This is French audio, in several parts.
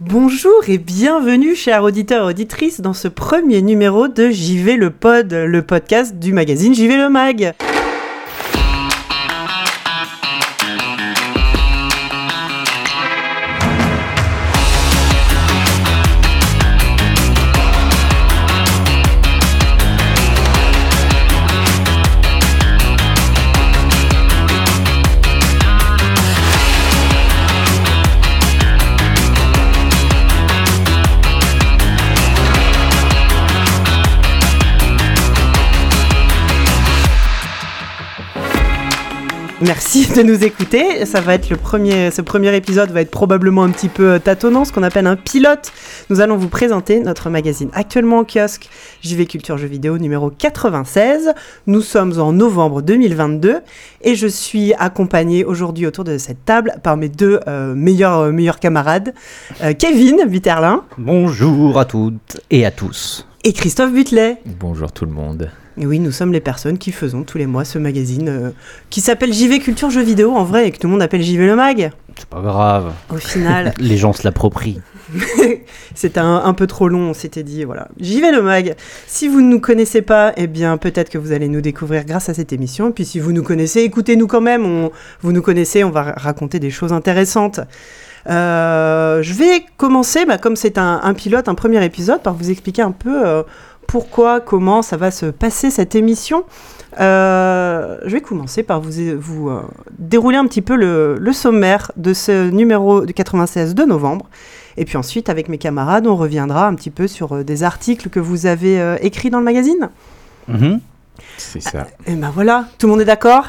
Bonjour et bienvenue, chers auditeurs et auditrices, dans ce premier numéro de JV le Pod, le podcast du magazine JV le Mag. Merci de nous écouter. Ça va être le premier, ce premier épisode va être probablement un petit peu tâtonnant, ce qu'on appelle un pilote. Nous allons vous présenter notre magazine actuellement en kiosque, JV Culture Jeux Vidéo numéro 96. Nous sommes en novembre 2022 et je suis accompagné aujourd'hui autour de cette table par mes deux euh, meilleurs, euh, meilleurs camarades, euh, Kevin Viterlin. Bonjour à toutes et à tous. Et Christophe Butlet. Bonjour tout le monde. Et oui, nous sommes les personnes qui faisons tous les mois ce magazine euh, qui s'appelle JV Culture Jeux Vidéo en vrai et que tout le monde appelle JV le Mag. C'est pas grave. Au final. Les gens se l'approprient. C'était un, un, peu trop long, on s'était dit, voilà. JV le Mag. Si vous ne nous connaissez pas, eh bien peut-être que vous allez nous découvrir grâce à cette émission. Et puis si vous nous connaissez, écoutez-nous quand même. On, vous nous connaissez, on va raconter des choses intéressantes. Euh, je vais commencer, bah, comme c'est un, un, pilote, un premier épisode, par vous expliquer un peu euh, pourquoi, comment ça va se passer cette émission. Euh, je vais commencer par vous, vous euh, dérouler un petit peu le, le, sommaire de ce numéro du 96 de novembre. Et puis ensuite, avec mes camarades, on reviendra un petit peu sur euh, des articles que vous avez écrits dans le magazine. Mmh. C'est ça. et ben voilà, tout le monde est d'accord?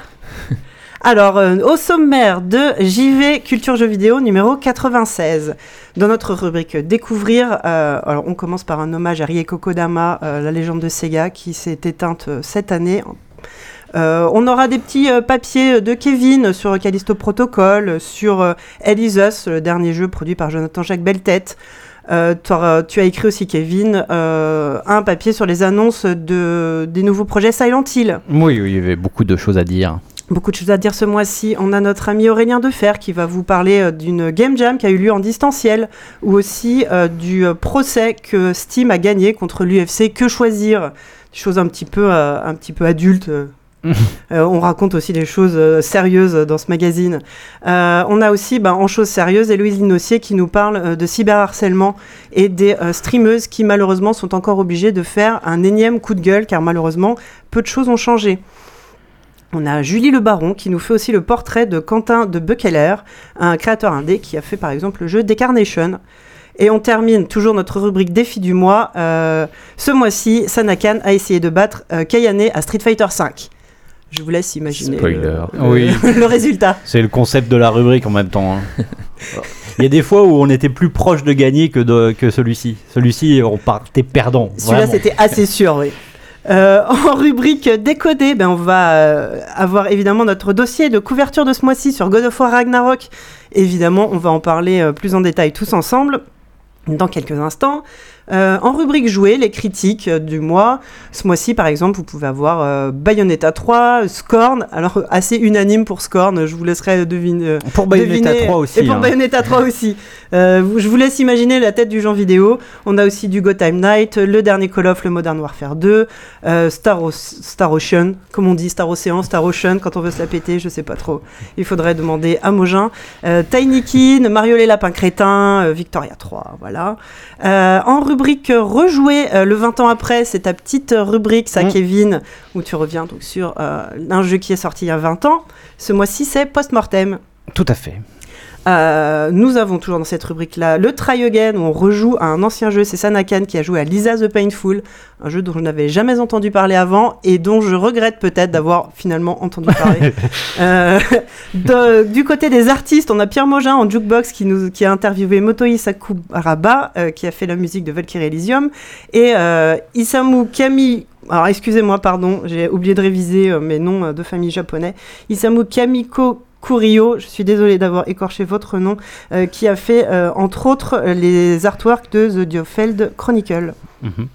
Alors, euh, au sommaire de JV Culture Jeux Vidéo numéro 96, dans notre rubrique Découvrir, euh, alors on commence par un hommage à Rieko Kodama, euh, la légende de Sega, qui s'est éteinte cette année. on aura des petits papiers de Kevin sur Callisto Protocol, sur Us, le dernier jeu produit par Jonathan Jacques Beltet. Euh, tu as écrit aussi, Kevin, un papier sur les annonces de, des nouveaux projets Silent Hill. Oui, il y avait beaucoup de choses à dire. Beaucoup de choses à dire ce mois-ci. On a notre ami Aurélien Defer qui va vous parler euh, d'une Game Jam qui a eu lieu en distanciel ou aussi euh, du procès que Steam a gagné contre l'UFC. Que choisir? Des choses un petit peu, euh, un petit peu adultes. on raconte aussi des choses sérieuses dans ce magazine. on a aussi, ben, en choses sérieuses, Héloïse Linossier qui nous parle de cyberharcèlement et des streameuses qui malheureusement sont encore obligées de faire un énième coup de gueule car malheureusement peu de choses ont changé. On a Julie Le Baron qui nous fait aussi le portrait de Quentin de Buckeler, un créateur indé qui a fait par exemple le jeu Decarnation. Et on termine toujours notre rubrique défi du mois. Euh, ce mois-ci, Sanakan a essayé de battre euh, Kayane à Street Fighter V. Je vous laisse imaginer Spoiler. Le, oui. le résultat. C'est le concept de la rubrique en même temps. Hein. Il y a des fois où on était plus proche de gagner que, de, que celui-ci. Celui-ci, on partait perdant. Celui-là, c'était assez sûr, oui. Euh, en rubrique décodée, ben on va euh, avoir évidemment notre dossier de couverture de ce mois-ci sur God of War Ragnarok. Évidemment, on va en parler euh, plus en détail tous ensemble dans quelques instants. Euh, en rubrique jouée, les critiques euh, du mois. Ce mois-ci, par exemple, vous pouvez avoir euh, Bayonetta 3, Scorn. Alors, assez unanime pour Scorn, je vous laisserai deviner. Pour Bayonetta deviner, 3 aussi. Et pour hein. Bayonetta 3 aussi. je vous laisse imaginer la tête du genre vidéo. On a aussi du Go Time Night, le dernier Call of, le Modern Warfare 2, Star, o Star Ocean, comme on dit, Star Ocean, Star Ocean, quand on veut se la péter, je sais pas trop. Il faudrait demander à Mogin. Tiny Kin, Mario les Lapins Crétins, Victoria 3, voilà. en rubrique rejouer euh, le 20 ans après, c'est ta petite rubrique, ça, Mm. Kevin, où tu reviens donc sur euh, un jeu qui est sorti il y a 20 ans. Ce mois-ci, c'est Postmortem. Tout à fait. Euh, nous avons toujours dans cette rubrique-là le Try Again, où on rejoue à un ancien jeu, c'est Sanakan qui a joué à Lisa the Painful, un jeu dont je n'avais jamais entendu parler avant et dont je regrette peut-être d'avoir finalement entendu parler. euh, de, du côté des artistes, on a Pierre Mogin en jukebox qui, nous, qui a interviewé Motoi Sakuraba, euh, qui a fait la musique de Valkyrie Elysium, et Isamu Kami alors excusez-moi, pardon, j'ai oublié de réviser mes noms de famille japonais. Isamu Kamiko Kurio, je suis désolée d'avoir écorché votre nom, euh, qui a fait euh, entre autres les artworks de The Diofeld Chronicle. Mhm.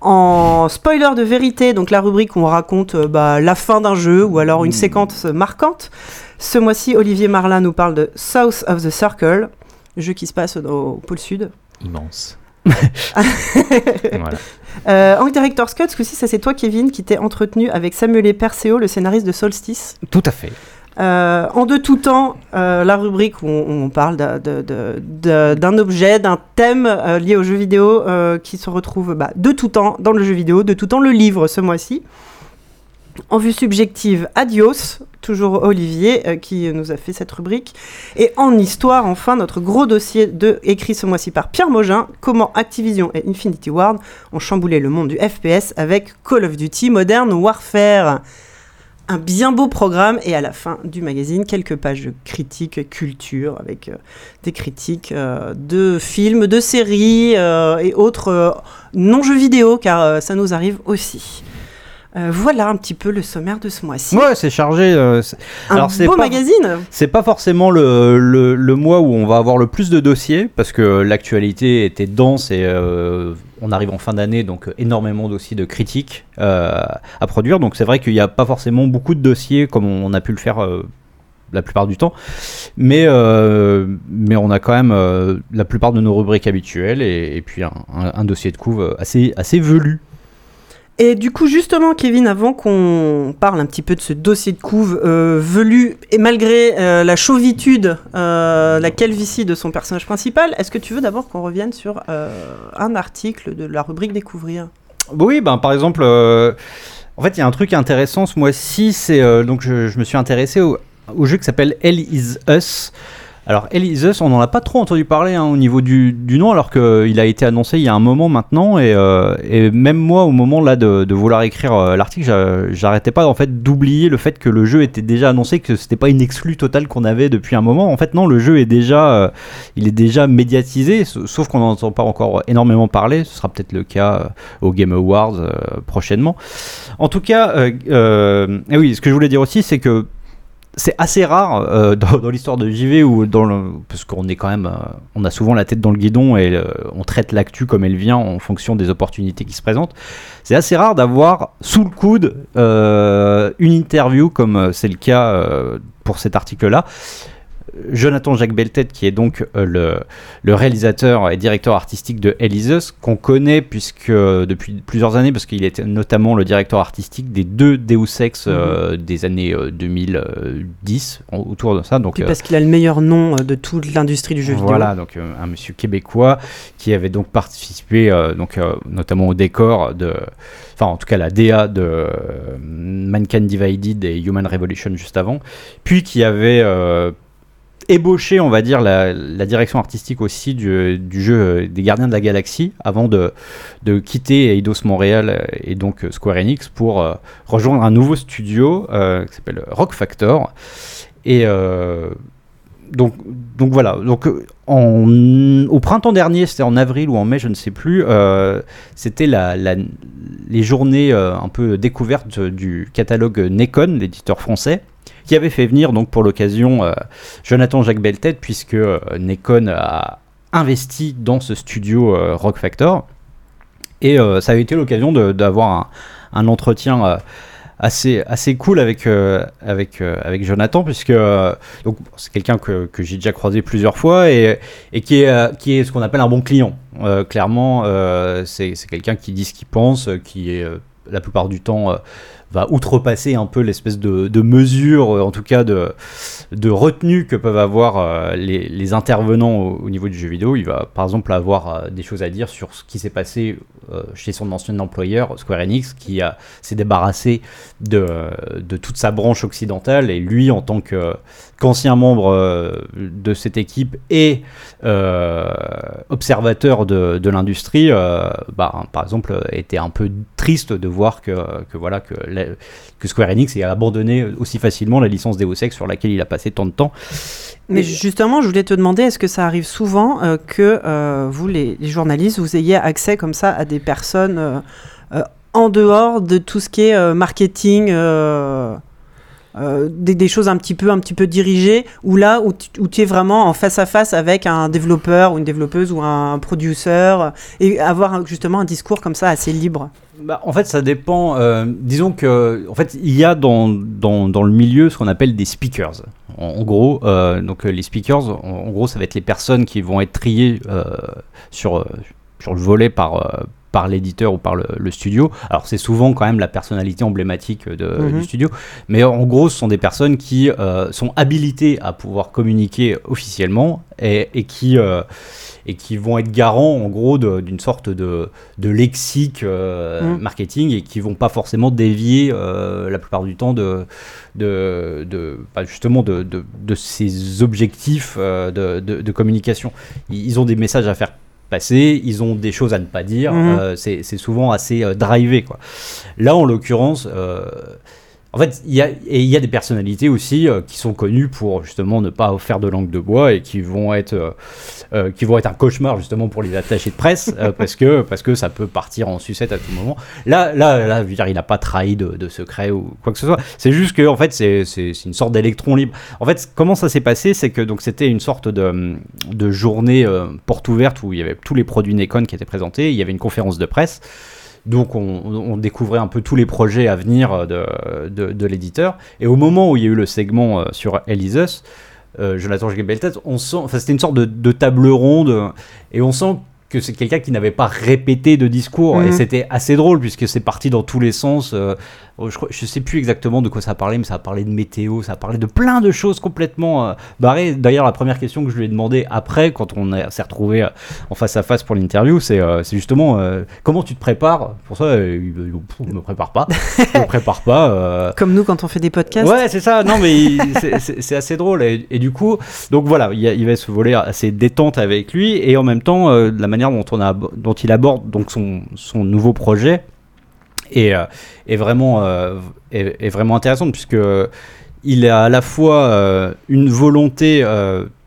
En spoiler de vérité, donc la rubrique où on raconte euh, bah, la fin d'un jeu ou alors une séquence marquante. Ce mois-ci, Olivier Marlin nous parle de South of the Circle. jeu qui se passe au pôle sud. Immense. voilà. Euh, en Director's Cut, ce coup-ci, ça c'est toi, Kevin, qui t'es entretenu avec Samuel Perseo, le scénariste de Solstice. Tout à fait. Euh, en de tout temps, euh, la rubrique où on, parle d'un objet, d'un thème euh, lié au jeu vidéo qui se retrouve bah, de tout temps dans le jeu vidéo, de tout temps le livre ce mois-ci. En vue subjective, Adios, toujours Olivier qui nous a fait cette rubrique. Et en histoire, enfin, notre gros dossier écrit ce mois-ci par Pierre Mogin, comment Activision et Infinity Ward ont chamboulé le monde du FPS avec Call of Duty Modern Warfare un bien beau programme et à la fin du magazine, quelques pages de critiques culture avec euh, des critiques euh, de films, de séries euh, et autres non-jeux vidéo car ça nous arrive aussi. Voilà un petit peu le sommaire de ce mois-ci. Ouais, c'est chargé. un Alors, beau magazine. C'est pas forcément le, le, le, mois où on va avoir le plus de dossiers parce que l'actualité était dense et on arrive en fin d'année, donc euh, énormément aussi de critiques euh, à produire. Donc c'est vrai qu'il n'y a pas forcément beaucoup de dossiers comme on a pu le faire euh, la plupart du temps. Mais, mais on a quand même la plupart de nos rubriques habituelles et, puis un, dossier de couve assez, assez velu. Et du coup, justement, Kevin, avant qu'on parle un petit peu de ce dossier de couve euh, velu, et malgré euh, la chauvitude, euh, la calvitie de son personnage principal, est-ce que tu veux d'abord qu'on revienne sur un article de la rubrique Découvrir? Oui, ben, par exemple, en fait, il y a un truc intéressant ce mois-ci, c'est donc je, me suis intéressé au, au jeu qui s'appelle Hell is Us. Alors, Elisus, on n'en a pas trop entendu parler hein, au niveau du, nom, alors qu'il a été annoncé il y a un moment maintenant. Et, euh, même moi, au moment là de, vouloir écrire euh, l'article, j'arrêtais pas en fait d'oublier le fait que le jeu était déjà annoncé, que c'était pas une exclue totale qu'on avait depuis un moment. En fait, non, le jeu est déjà, euh, il est déjà médiatisé, sauf qu'on n'en entend pas encore énormément parler. Ce sera peut-être le cas au Game Awards prochainement. En tout cas, oui, ce que je voulais dire aussi, c'est que c'est assez rare euh, dans, l'histoire de JV ou parce qu'on euh, on a souvent la tête dans le guidon et euh, on traite l'actu comme elle vient en fonction des opportunités qui se présentent. C'est assez rare d'avoir sous le coude une interview comme c'est le cas pour cet article là Jonathan Jacques Beltet, qui est donc euh, le, réalisateur et directeur artistique de Eliseus, qu'on connaît puisque depuis plusieurs années, parce qu'il était notamment le directeur artistique des deux Deus Ex euh, mhm. des années 2010, euh, autour de ça. Donc, parce qu'il a le meilleur nom de toute l'industrie du jeu vidéo. Voilà, donc un monsieur québécois qui avait donc participé donc, notamment au décor de enfin en tout cas la DA de Mankind Divided et Human Revolution juste avant, puis qui avait ébauché, on va dire, la, direction artistique aussi du, jeu euh, des Gardiens de la Galaxie avant de, quitter Eidos Montréal et donc euh, Square Enix pour euh, rejoindre un nouveau studio qui s'appelle Rock Factor. Et donc, donc voilà. Donc au printemps dernier, c'était en avril ou en mai, je ne sais plus, c'était la, les journées un peu découvertes du catalogue Nekon, l'éditeur français qui avait fait venir donc pour l'occasion euh, Jonathan Jacques Beltet, puisque euh, Nekon a investi dans ce studio euh, Rock Factor. Et ça a été l'occasion d'avoir un, entretien assez, assez cool avec, avec, avec Jonathan, puisque c'est quelqu'un que, que j'ai déjà croisé plusieurs fois et, et qui, est, qui est ce qu'on appelle un bon client. clairement, c'est quelqu'un qui dit ce qu'il pense, qui est la plupart du temps va outrepasser un peu l'espèce de, mesure, euh, en tout cas de, retenue que peuvent avoir euh, les, intervenants au, niveau du jeu vidéo. Il va par exemple avoir euh, des choses à dire sur ce qui s'est passé chez son ancien employeur, Square Enix, qui s'est débarrassé de, toute sa branche occidentale. Et lui, en tant qu'ancien membre de cette équipe et observateur de, l'industrie, bah, par exemple, était un peu triste de voir que, voilà, que que Square Enix ait abandonné aussi facilement la licence Deus Ex sur laquelle il a passé tant de temps. Mais justement, je voulais te demander, est-ce que ça arrive souvent euh, que euh, vous, les, journalistes, vous ayez accès comme ça à des personnes euh, en dehors de tout ce qui est marketing euh, des, choses un petit peu, un petit peu dirigées, ou là où tu, es vraiment en face à face avec un développeur ou une développeuse ou un producer, et avoir un- justement un discours comme ça assez libre. Bah, en fait, ça dépend. euh, disons que, en fait, il y a dans, dans, dans le milieu ce qu'on appelle des speakers. En, gros, euh, donc euh, les speakers, en, gros, ça va être les personnes qui vont être triées euh, sur, euh, sur le volet par, euh, par l'éditeur ou par le, le studio. Alors, c'est souvent quand même la personnalité emblématique de, Mhm. du studio, mais en gros, ce sont des personnes qui euh, sont habilitées à pouvoir communiquer officiellement et, et qui euh, et qui vont être garants en gros d'une sorte de, de lexique euh, Mm. marketing et qui vont pas forcément dévier la plupart du temps de, de, de- bah, justement de, de, de ces objectifs de, de- communication. Ils ont des messages à faire passer, ils ont des choses à ne pas dire, Mhm. euh, c'est souvent assez euh, drivé. Quoi. Là, en l'occurrence, euh, en fait, il y a, y des personnalités aussi euh, qui sont connues pour justement ne pas faire de langue de bois et qui vont être, euh, euh, qui vont être un cauchemar justement pour les attachés de presse parce que parce que ça peut partir en sucette à tout moment. Là, là, là, je veux dire, il n'a pas trahi de, de secret ou quoi que ce soit. C'est juste que en fait, c'est une sorte d'électron libre. En fait, comment ça s'est passé, c'est que donc c'était une sorte de, de journée porte ouverte où il y avait tous les produits Nikon qui étaient présentés. Il y avait une conférence de presse. Donc on, on découvrait un peu tous les projets à venir euh, de, de, de l'éditeur. Et au moment où il y a eu le segment euh, sur Elisus, euh, Jonathan Gebeltet, on sent, enfin c'était une sorte de, de table ronde et on sent que c'est quelqu'un qui n'avait pas répété de discours Mhm. et c'était assez drôle puisque c'est parti dans tous les sens. euh, je, crois- je sais plus exactement de quoi ça parlait, mais ça a parlé de météo, ça a parlé de plein de choses complètement euh, barrées. D'ailleurs, la première question que je lui ai demandé après, quand on s'est retrouvé en face à face pour l'interview, c'est euh, justement euh, comment tu te prépares? Pour ça, euh, il il- il me prépare pas, je me prépare pas. euh, Comme nous quand on fait des podcasts. Ouais, c'est ça. Non, mais c'est- assez drôle. Et, et du coup, donc voilà, il y, a- il va se voler assez détente avec lui. Et en même temps, euh, la manière dont, on a, dont il aborde donc son, son nouveau projet est, euh, est, vraiment, euh, est, vraiment intéressante, puisque il a à la fois euh, une volonté.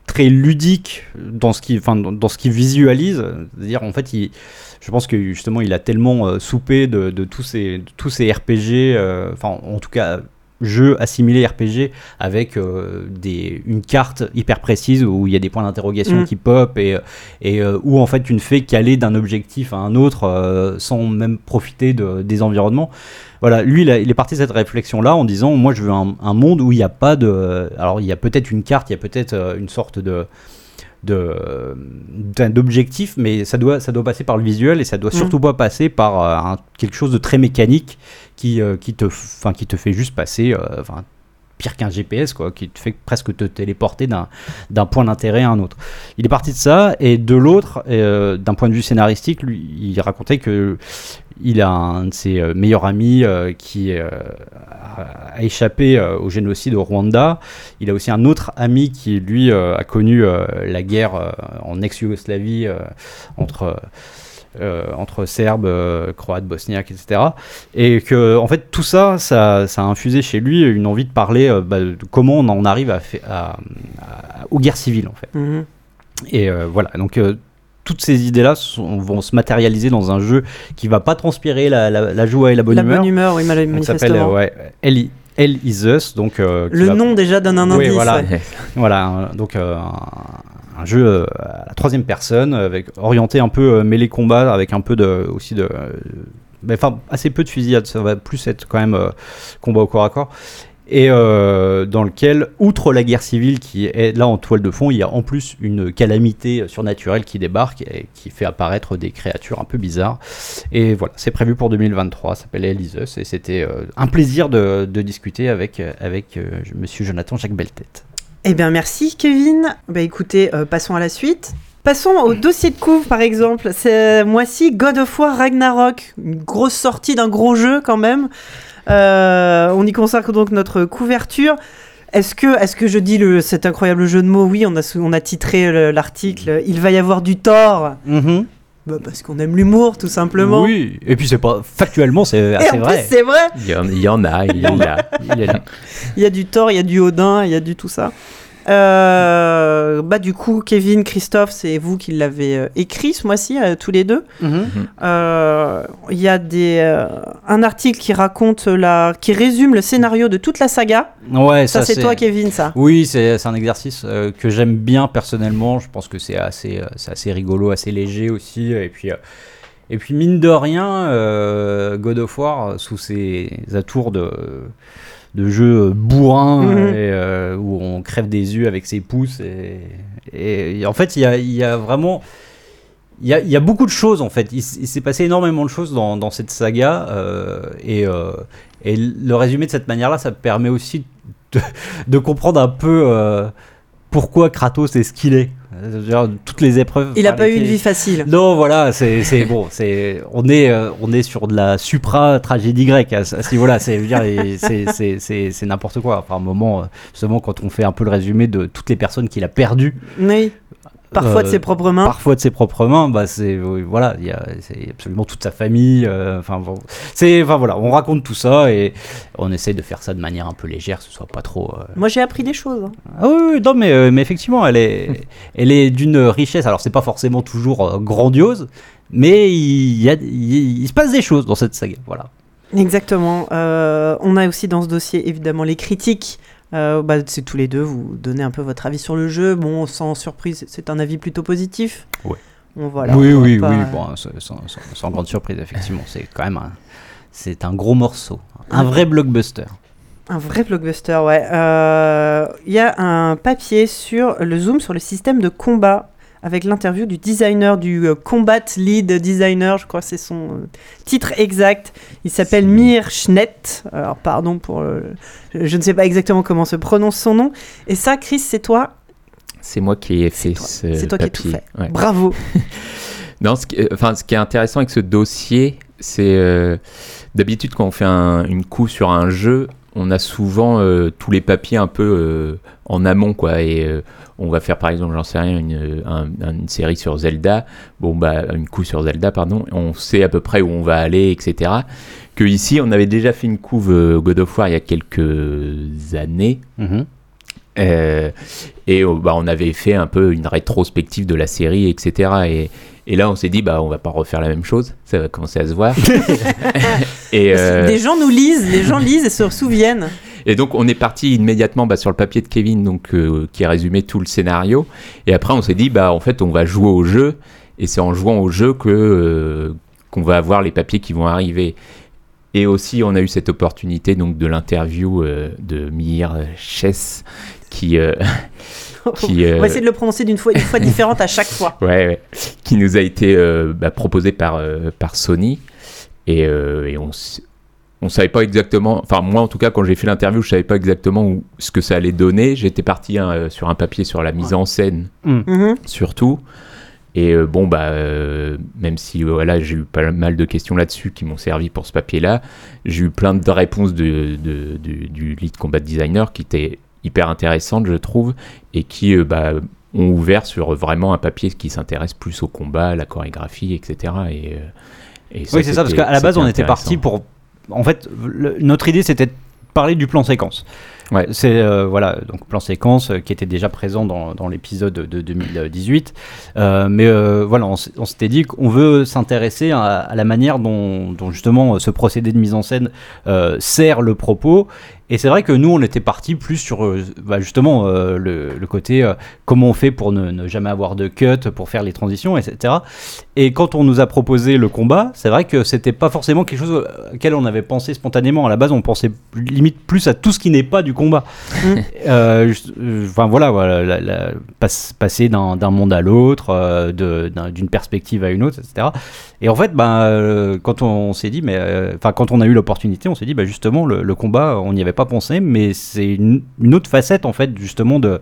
très ludique dans ce qui enfin dans, ce qu'il visualise c'est-à-dire en fait je pense que justement il a tellement euh, soupé de, de tous ces tous ces RPG enfin en tout cas jeux assimilés RPG avec euh, des, une carte hyper précise où il y a des points d'interrogation Mm. qui pop et, et euh, où en fait tu ne fais qu'aller d'un objectif à un autre euh, sans même profiter de, des environnements. Voilà, lui il, a- il est parti de cette réflexion là en disant moi je veux un, un monde où il n'y a pas de... Alors il y a peut-être une carte, il y a peut-être une sorte de d'objectif mais ça doit ça doit passer par le visuel et ça doit Mm. surtout pas passer par euh, un- quelque chose de très mécanique qui euh, qui te qui te fait juste passer euh, enfin pire qu'un GPS quoi qui te fait presque te téléporter d'un d'un point d'intérêt à un autre il est parti de ça et de l'autre d'un point de vue scénaristique lui il racontait que il a un de ses euh, meilleurs amis euh, qui euh, a, échappé au génocide au Rwanda il a aussi un autre ami qui, lui, a connu la guerre en ex-Yougoslavie entre, euh, entre Serbes, euh, Croates, Bosniaques, etc. Et que, en fait, tout ça, ça, ça a infusé chez lui une envie de parler euh, bah, de comment on en arrive à, fa- à- à- aux guerres civiles, en fait. Mhm. Et voilà, donc toutes ces idées-là vont se matérialiser dans un jeu qui va pas transpirer la, la- la joie et la bonne La humeur. bonne humeur, oui, ça s'appelle manifestement. euh, ouais, Hell is Us, donc euh, Le va- nom déjà donne un Oui, indice. voilà. ouais. voilà, un- donc euh, un, jeu euh, à la troisième personne, avec orienté un peu euh, mêlé combat, avec un peu de aussi de, euh, enfin assez peu de fusillade, ça va plus être quand même euh, combat au corps à corps. Et euh, dans lequel, outre la guerre civile qui est là en toile de fond, il y a en plus une calamité surnaturelle qui débarque et qui fait apparaître des créatures un peu bizarres. Et voilà, c'est prévu pour 2023, ça s'appelle Eliseus, et c'était euh, un plaisir de, discuter avec, avec euh, monsieur Jonathan Jacques Beltet. Eh bien, merci Kevin. Bah écoutez, passons à la suite. Passons au dossier de couvre par exemple. C'est moi-ci God of War Ragnarok, une grosse sortie d'un gros jeu quand même. Euh, on y consacre donc notre couverture. Est-ce que, est que je dis le, cet incroyable jeu de mots? Oui, on a, on a titré le- l'article. Il va y avoir du tort. Bah, parce qu'on aime l'humour, tout simplement. Oui, et puis c'est pas factuellement, c'est Et assez en vrai. plus, c'est vrai. Il y en, il y en a, il y en a. Il y a du Thor, il y a du Odin, il y a du tout ça. Euh, bah, du coup, Kevin, Christophe, c'est vous qui l'avez euh, écrit ce mois-ci, euh, tous les deux. Euh, Il y a des, euh, un article qui raconte la, qui résume le scénario de toute la saga. Ouais, Ça, c'est toi, Kevin, ça. Oui, c'est c'est un exercice euh, que j'aime bien personnellement. Je pense que c'est assez, euh, c'est assez rigolo, assez léger aussi. Et puis, euh, et puis mine de rien, euh, God of War, sous ses atours de, de jeu bourrin, Mhm. et, euh, où on crève des yeux avec ses pouces. Et, et en fait, il y a, il y a vraiment. Il y, a, il y a beaucoup de choses en fait. Il, s'est passé énormément de choses dans, dans cette saga. euh, et, euh, et le résumer de cette manière-là, ça permet aussi de, de comprendre un peu euh, pourquoi Kratos est ce qu'il est. Genre, toutes les épreuves. Il a par pas eu une vie facile. non, voilà, c'est bon, c'est on est euh, on est sur de la supra tragédie grecque à, à ce niveau-là. C'est n'importe quoi. Enfin, un moment, euh, justement, quand on fait un peu le résumé de toutes les personnes qu'il a perdues, Oui. Parfois de Euh, ses propres mains. parfois de ses propres mains, bah c'est voilà, il y a c'est absolument toute sa famille. euh, Enfin bon, c'est enfin voilà, on raconte tout ça et on essaie de faire ça de manière un peu légère, que ce soit pas trop. euh, Moi, j'ai appris des choses. hein. ah oui, oui, non, mais, mais effectivement, elle est, elle est d'une richesse. Alors, c'est pas forcément toujours grandiose, mais il, y a, il, il se passe des choses dans cette saga. Voilà. Exactement. Euh, on a aussi dans ce dossier évidemment les critiques. Euh, bah, c'est tous les deux, vous donnez un peu votre avis sur le jeu. Bon, sans surprise, c'est un avis plutôt positif. Ouais. Bon, voilà, oui, oui, pas- oui. Bon, sans, sans- sans- sans grande surprise, effectivement, c'est quand même un, c'est un gros morceau, un vrai blockbuster. Un vrai blockbuster, ouais. Euh, Il y a un papier sur le zoom sur le système de combat avec l'interview du designer, du euh, combat lead designer, je crois que c'est son euh, titre exact. Il s'appelle Mir Schnitt. Alors, pardon pour. euh, je ne sais pas exactement comment se prononce son nom. Et ça, Chris, c'est toi? C'est moi qui ai fait toi. ce C'est toi qui as tout fait. Ouais. Bravo. Non, ce qui, enfin, ce qui est intéressant avec ce dossier, c'est euh, d'habitude quand on fait un- une coup sur un jeu, on a souvent euh, tous les papiers un peu euh, en amont, quoi. Et euh, on va faire par exemple, j'en sais rien, une, un- une série sur Zelda. Bon, bah, une coup sur Zelda, pardon. On sait à peu près où on va aller, etc. Que ici, on avait déjà fait une couve God of War il y a quelques années. Mhm. Euh, et euh, bah, on avait fait un peu une rétrospective de la série, etc. Et, et là, on s'est dit, bah, on va pas refaire la même chose. Ça va commencer à se voir. et, euh, Des gens nous lisent, les gens lisent et se souviennent. et donc, on est parti immédiatement bah, sur le papier de Kevin, donc, euh, qui résumait tout le scénario. Et après, on s'est dit, bah, en fait, on va jouer au jeu. Et c'est en jouant au jeu que euh, qu'on va avoir les papiers qui vont arriver. Et aussi, on a eu cette opportunité donc de l'interview euh, de Mir Chess, qui, euh, On euh, va essayer de le prononcer d'une fois, une fois différente à chaque fois. Ouais, ouais. Qui nous a été euh, bah, proposé par, euh, par Sony. Et, euh, et on on savait pas exactement, enfin moi en tout cas quand j'ai fait l'interview je savais pas exactement où, ce que ça allait donner. J'étais parti hein, euh, sur un papier sur la mise en scène Mhm. surtout. Et euh, bon bah euh, même si voilà j'ai eu pas mal de questions là-dessus qui m'ont servi pour ce papier-là, j'ai eu plein de réponses de, de- du- du lead combat designer qui étaient hyper intéressantes je trouve et qui euh, bah, ont ouvert sur vraiment un papier qui s'intéresse plus au combat, à la chorégraphie, etc. Et, euh, Oui, c'est ça, parce qu'à la base, on était parti pour. En fait, le- notre idée, c'était de parler du plan séquence. Ouais. C'est euh, voilà, donc plan séquence euh, qui était déjà présent dans, dans l'épisode de 2018. Euh, mais voilà, on, s'était dit qu'on veut s'intéresser à, à la manière dont, dont justement ce procédé de mise en scène sert le propos. Et c'est vrai que nous, on était parti plus sur euh, bah, justement euh, le, le côté euh, comment on fait pour ne, ne jamais avoir de cut, pour faire les transitions, etc. Et quand on nous a proposé le combat, c'est vrai que c'était pas forcément quelque chose auquel on avait pensé spontanément. À la base, on pensait limite plus à tout ce qui n'est pas du combat. Euh, Enfin voilà, voilà la- la- passe- passer d'un monde à l'autre, d'une perspective à une autre, etc. Et en fait, euh, quand on s'est dit, mais enfin quand on a eu l'opportunité, on s'est dit, bah, justement, le, le combat, on n'y avait pas pensé, mais c'est une, une autre facette en fait justement de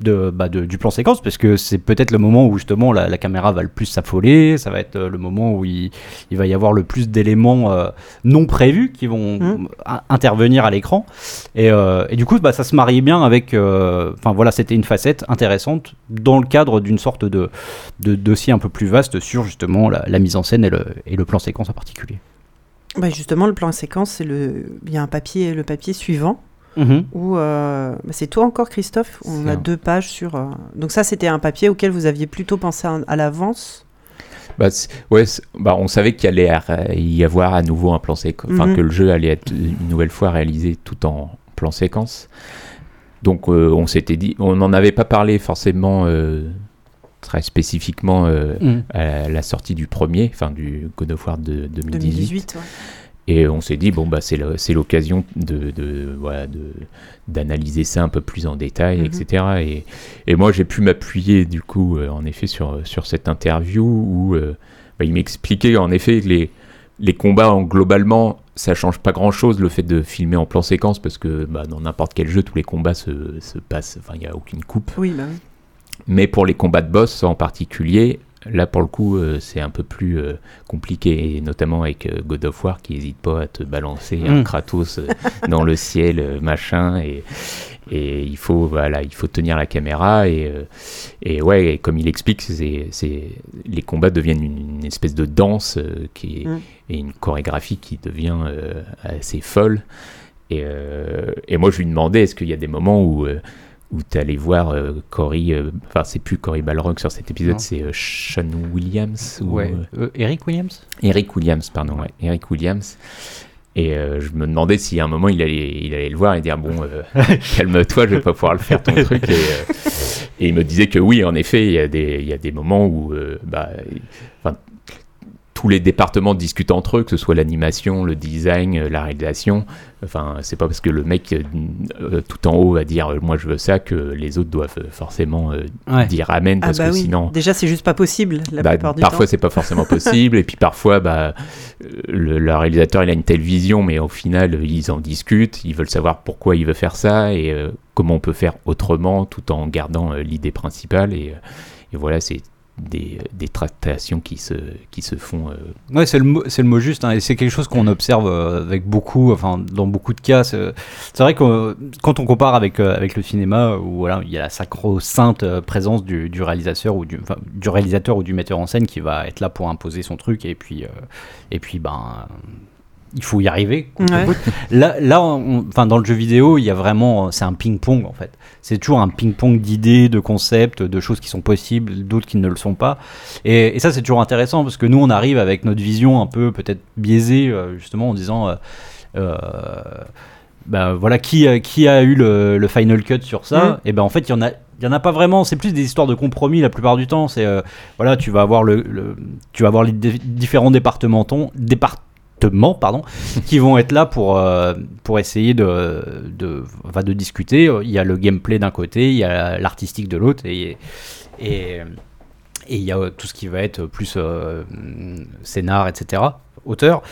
de, bah, de- du plan séquence parce que c'est peut-être le moment où justement la, la caméra va le plus s'affoler, ça va être euh, le moment où il, il va y avoir le plus d'éléments euh, non prévus qui vont a- intervenir à l'écran et, euh, et du coup bah, ça se mariait bien avec euh, enfin voilà c'était une facette intéressante dans le cadre d'une sorte de, de dossier un peu plus vaste sur justement la, la mise en scène et le, et le plan séquence en particulier. Bah, justement, le plan séquence, c'est le. Il y a un papier, le papier suivant. Mhm. où euh, bah, c'est toi encore Christophe? On a un- deux pages sur. euh, Donc ça, c'était un papier auquel vous aviez plutôt pensé à, à l'avance? Bah, ouais, bah, on savait qu'il allait y avoir à nouveau un plan séquence, enfin Mhm. que le jeu allait être une nouvelle fois réalisé tout en plan séquence. Donc euh, on s'était dit, on n'en avait pas parlé forcément euh, très spécifiquement euh, Mhm. à la sortie du premier, enfin du God of War de 2018. 2018. ouais. Et on s'est dit, bon, bah, c'est l'occasion de, de, voilà, de- d'analyser ça un peu plus en détail, etc. Et, et moi, j'ai pu m'appuyer, du coup, euh, en effet, sur, sur cette interview où euh, bah, il m'expliquait, en effet, que les, les combats, en, globalement, ça change pas grand-chose, le fait de filmer en plan séquence, parce que bah, dans n'importe quel jeu, tous les combats se, se passent, enfin, il n'y a aucune coupe. Oui, bah oui. Mais pour les combats de boss en particulier, là pour le coup, euh, c'est un peu plus euh, compliqué, et notamment avec euh, God of War qui n'hésite pas à te balancer un Mm. Kratos dans le ciel, machin, et, et il faut voilà, il faut tenir la caméra et, et ouais, et comme il explique, c'est, les combats deviennent une, une espèce de danse qui est, Mm. et une chorégraphie qui devient assez folle. Et, moi, je lui demandais, est-ce qu'il y a des moments où, où tu allais voir euh, Cory, euh, enfin, c'est plus Cory Balrog sur cet épisode, c'est euh, Sean Williams ou, Ouais. euh, Eric Williams? Eric Williams, pardon, ouais, Eric Williams. Et je me demandais si à un moment il allait, il allait le voir et dire Bon, calme-toi, je vais pas pouvoir le faire ton truc. Et, et il me disait que oui, en effet, il y a des, il y a des moments où bah, tous les départements discutent entre eux, que ce soit l'animation, le design, euh, la réalisation. Enfin, c'est pas parce que le mec euh, euh, tout en haut va dire Moi je veux ça que les autres doivent forcément euh, Ouais. dire Amen Ah parce bah que oui. sinon. Déjà, c'est juste pas possible la Bah, plupart du parfois c'est pas forcément possible et puis parfois bah le, le réalisateur il a une telle vision mais au final ils en discutent ils veulent savoir pourquoi il veut faire ça et euh, comment on peut faire autrement tout en gardant l'idée principale et, et voilà c'est des, des tractations qui se, qui se font euh, c'est le, mot- le mot juste, hein, et c'est quelque chose qu'on observe euh, avec beaucoup, enfin, dans beaucoup de cas. C'est vrai que euh, quand on compare avec, euh, avec le cinéma, où voilà, il y a la sacro-sainte euh, présence du, du réalisateur ou du, réalisateur ou du metteur en scène qui va être là pour imposer son truc, et puis, euh, et puis ben, il faut y arriver. Ouais. Là, là on- enfin, dans le jeu vidéo, il y a vraiment, c'est un ping-pong en fait. C'est toujours un ping-pong d'idées, de concepts, de choses qui sont possibles, d'autres qui ne le sont pas. Et, et ça, c'est toujours intéressant parce que nous, on arrive avec notre vision un peu peut-être biaisée, euh, justement, en disant. euh, euh, bah, voilà, qui, a- qui a eu le, le final cut sur ça? Mhm. Et ben en fait, il y en a. Il y en a pas vraiment, c'est plus des histoires de compromis la plupart du temps. C'est euh, voilà, tu vas avoir le, le- tu vas avoir les différents départements, départements pardon, qui vont être là pour euh, pour essayer de de, enfin, de discuter. Il y a le gameplay d'un côté, il y a l'artistique de l'autre, et et et il y a tout ce qui va être plus euh, scénar, etc. Auteur.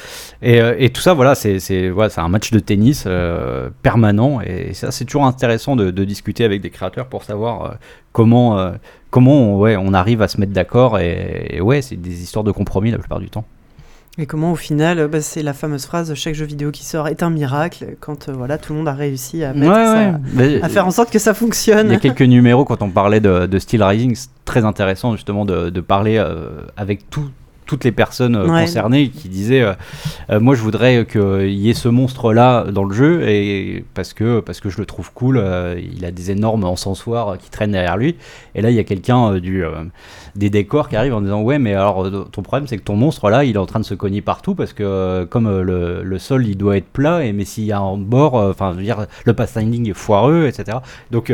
Et, euh, et tout ça, voilà, c'est c'est- voilà, c'est un match de tennis euh, permanent. Et ça, c'est toujours intéressant de, de discuter avec des créateurs pour savoir comment, comment on, ouais, on arrive à se mettre d'accord. Et, et ouais, c'est des histoires de compromis la plupart du temps. Et comment au final, euh, bah, c'est la fameuse phrase chaque jeu vidéo qui sort est un miracle quand euh, voilà tout le monde a réussi à mettre ça- à faire en sorte que ça Il y fonctionne. a quelques numéros quand on parlait de, de Steel Rising, c'est très intéressant justement de, de parler euh, avec tout- toutes les personnes euh, Ouais. concernées qui disaient euh, euh, moi je voudrais qu'il y ait ce monstre là dans le jeu et parce que parce que je le trouve cool euh, il a des énormes encensoirs qui traînent derrière lui. Et là il y a quelqu'un euh, du des décors qui arrive en disant ouais mais alors ton problème c'est que ton monstre là il est en train de se cogner partout parce que comme le, le sol il doit être plat et mais s'il y a un bord enfin je veux dire le pathfinding est foireux etc donc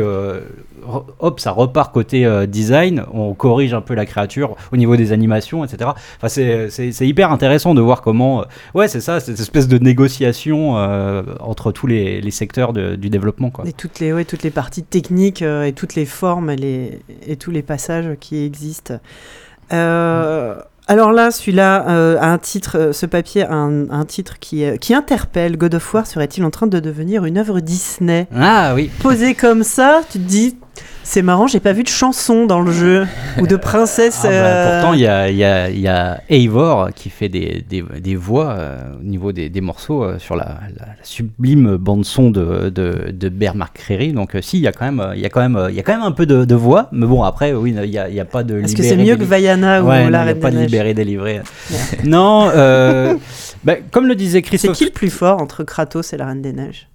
hop ça repart côté design on corrige un peu la créature au niveau des animations etc enfin c'est- hyper intéressant de voir comment euh, ouais c'est ça cette espèce de négociation euh, entre tous les, les secteurs de- du développement quoi Et toutes les, ouais, toutes les parties techniques euh, et toutes les formes et, les, et tous les passages qui existent. Euh, alors là, celui-là euh, a un titre, euh, ce papier a un, un titre qui, euh, qui interpelle. God of War serait-il en train de devenir une œuvre Disney? Ah oui Posé comme ça, tu te dis, c'est marrant, j'ai pas vu de chanson dans le jeu ou de princesse. Ah bah, euh, pourtant, il y a, il y, a, il y a Eivor qui fait des, des, des voix euh, au niveau des, des morceaux euh, sur la, la- la sublime bande-son de, de, de Bear McCreary. Donc, euh, si, il y, a quand même, il y, a quand même, il y a quand même un peu de, de voix. Mais bon, après, oui, il n'y a, pas de. Est-ce que c'est mieux que. Vaiana ou Ouais, non, La Reine pas de libéré, délivré. non, bah, comme le disait C'est Christophe. qui le plus fort entre Kratos et la Reine des Neiges?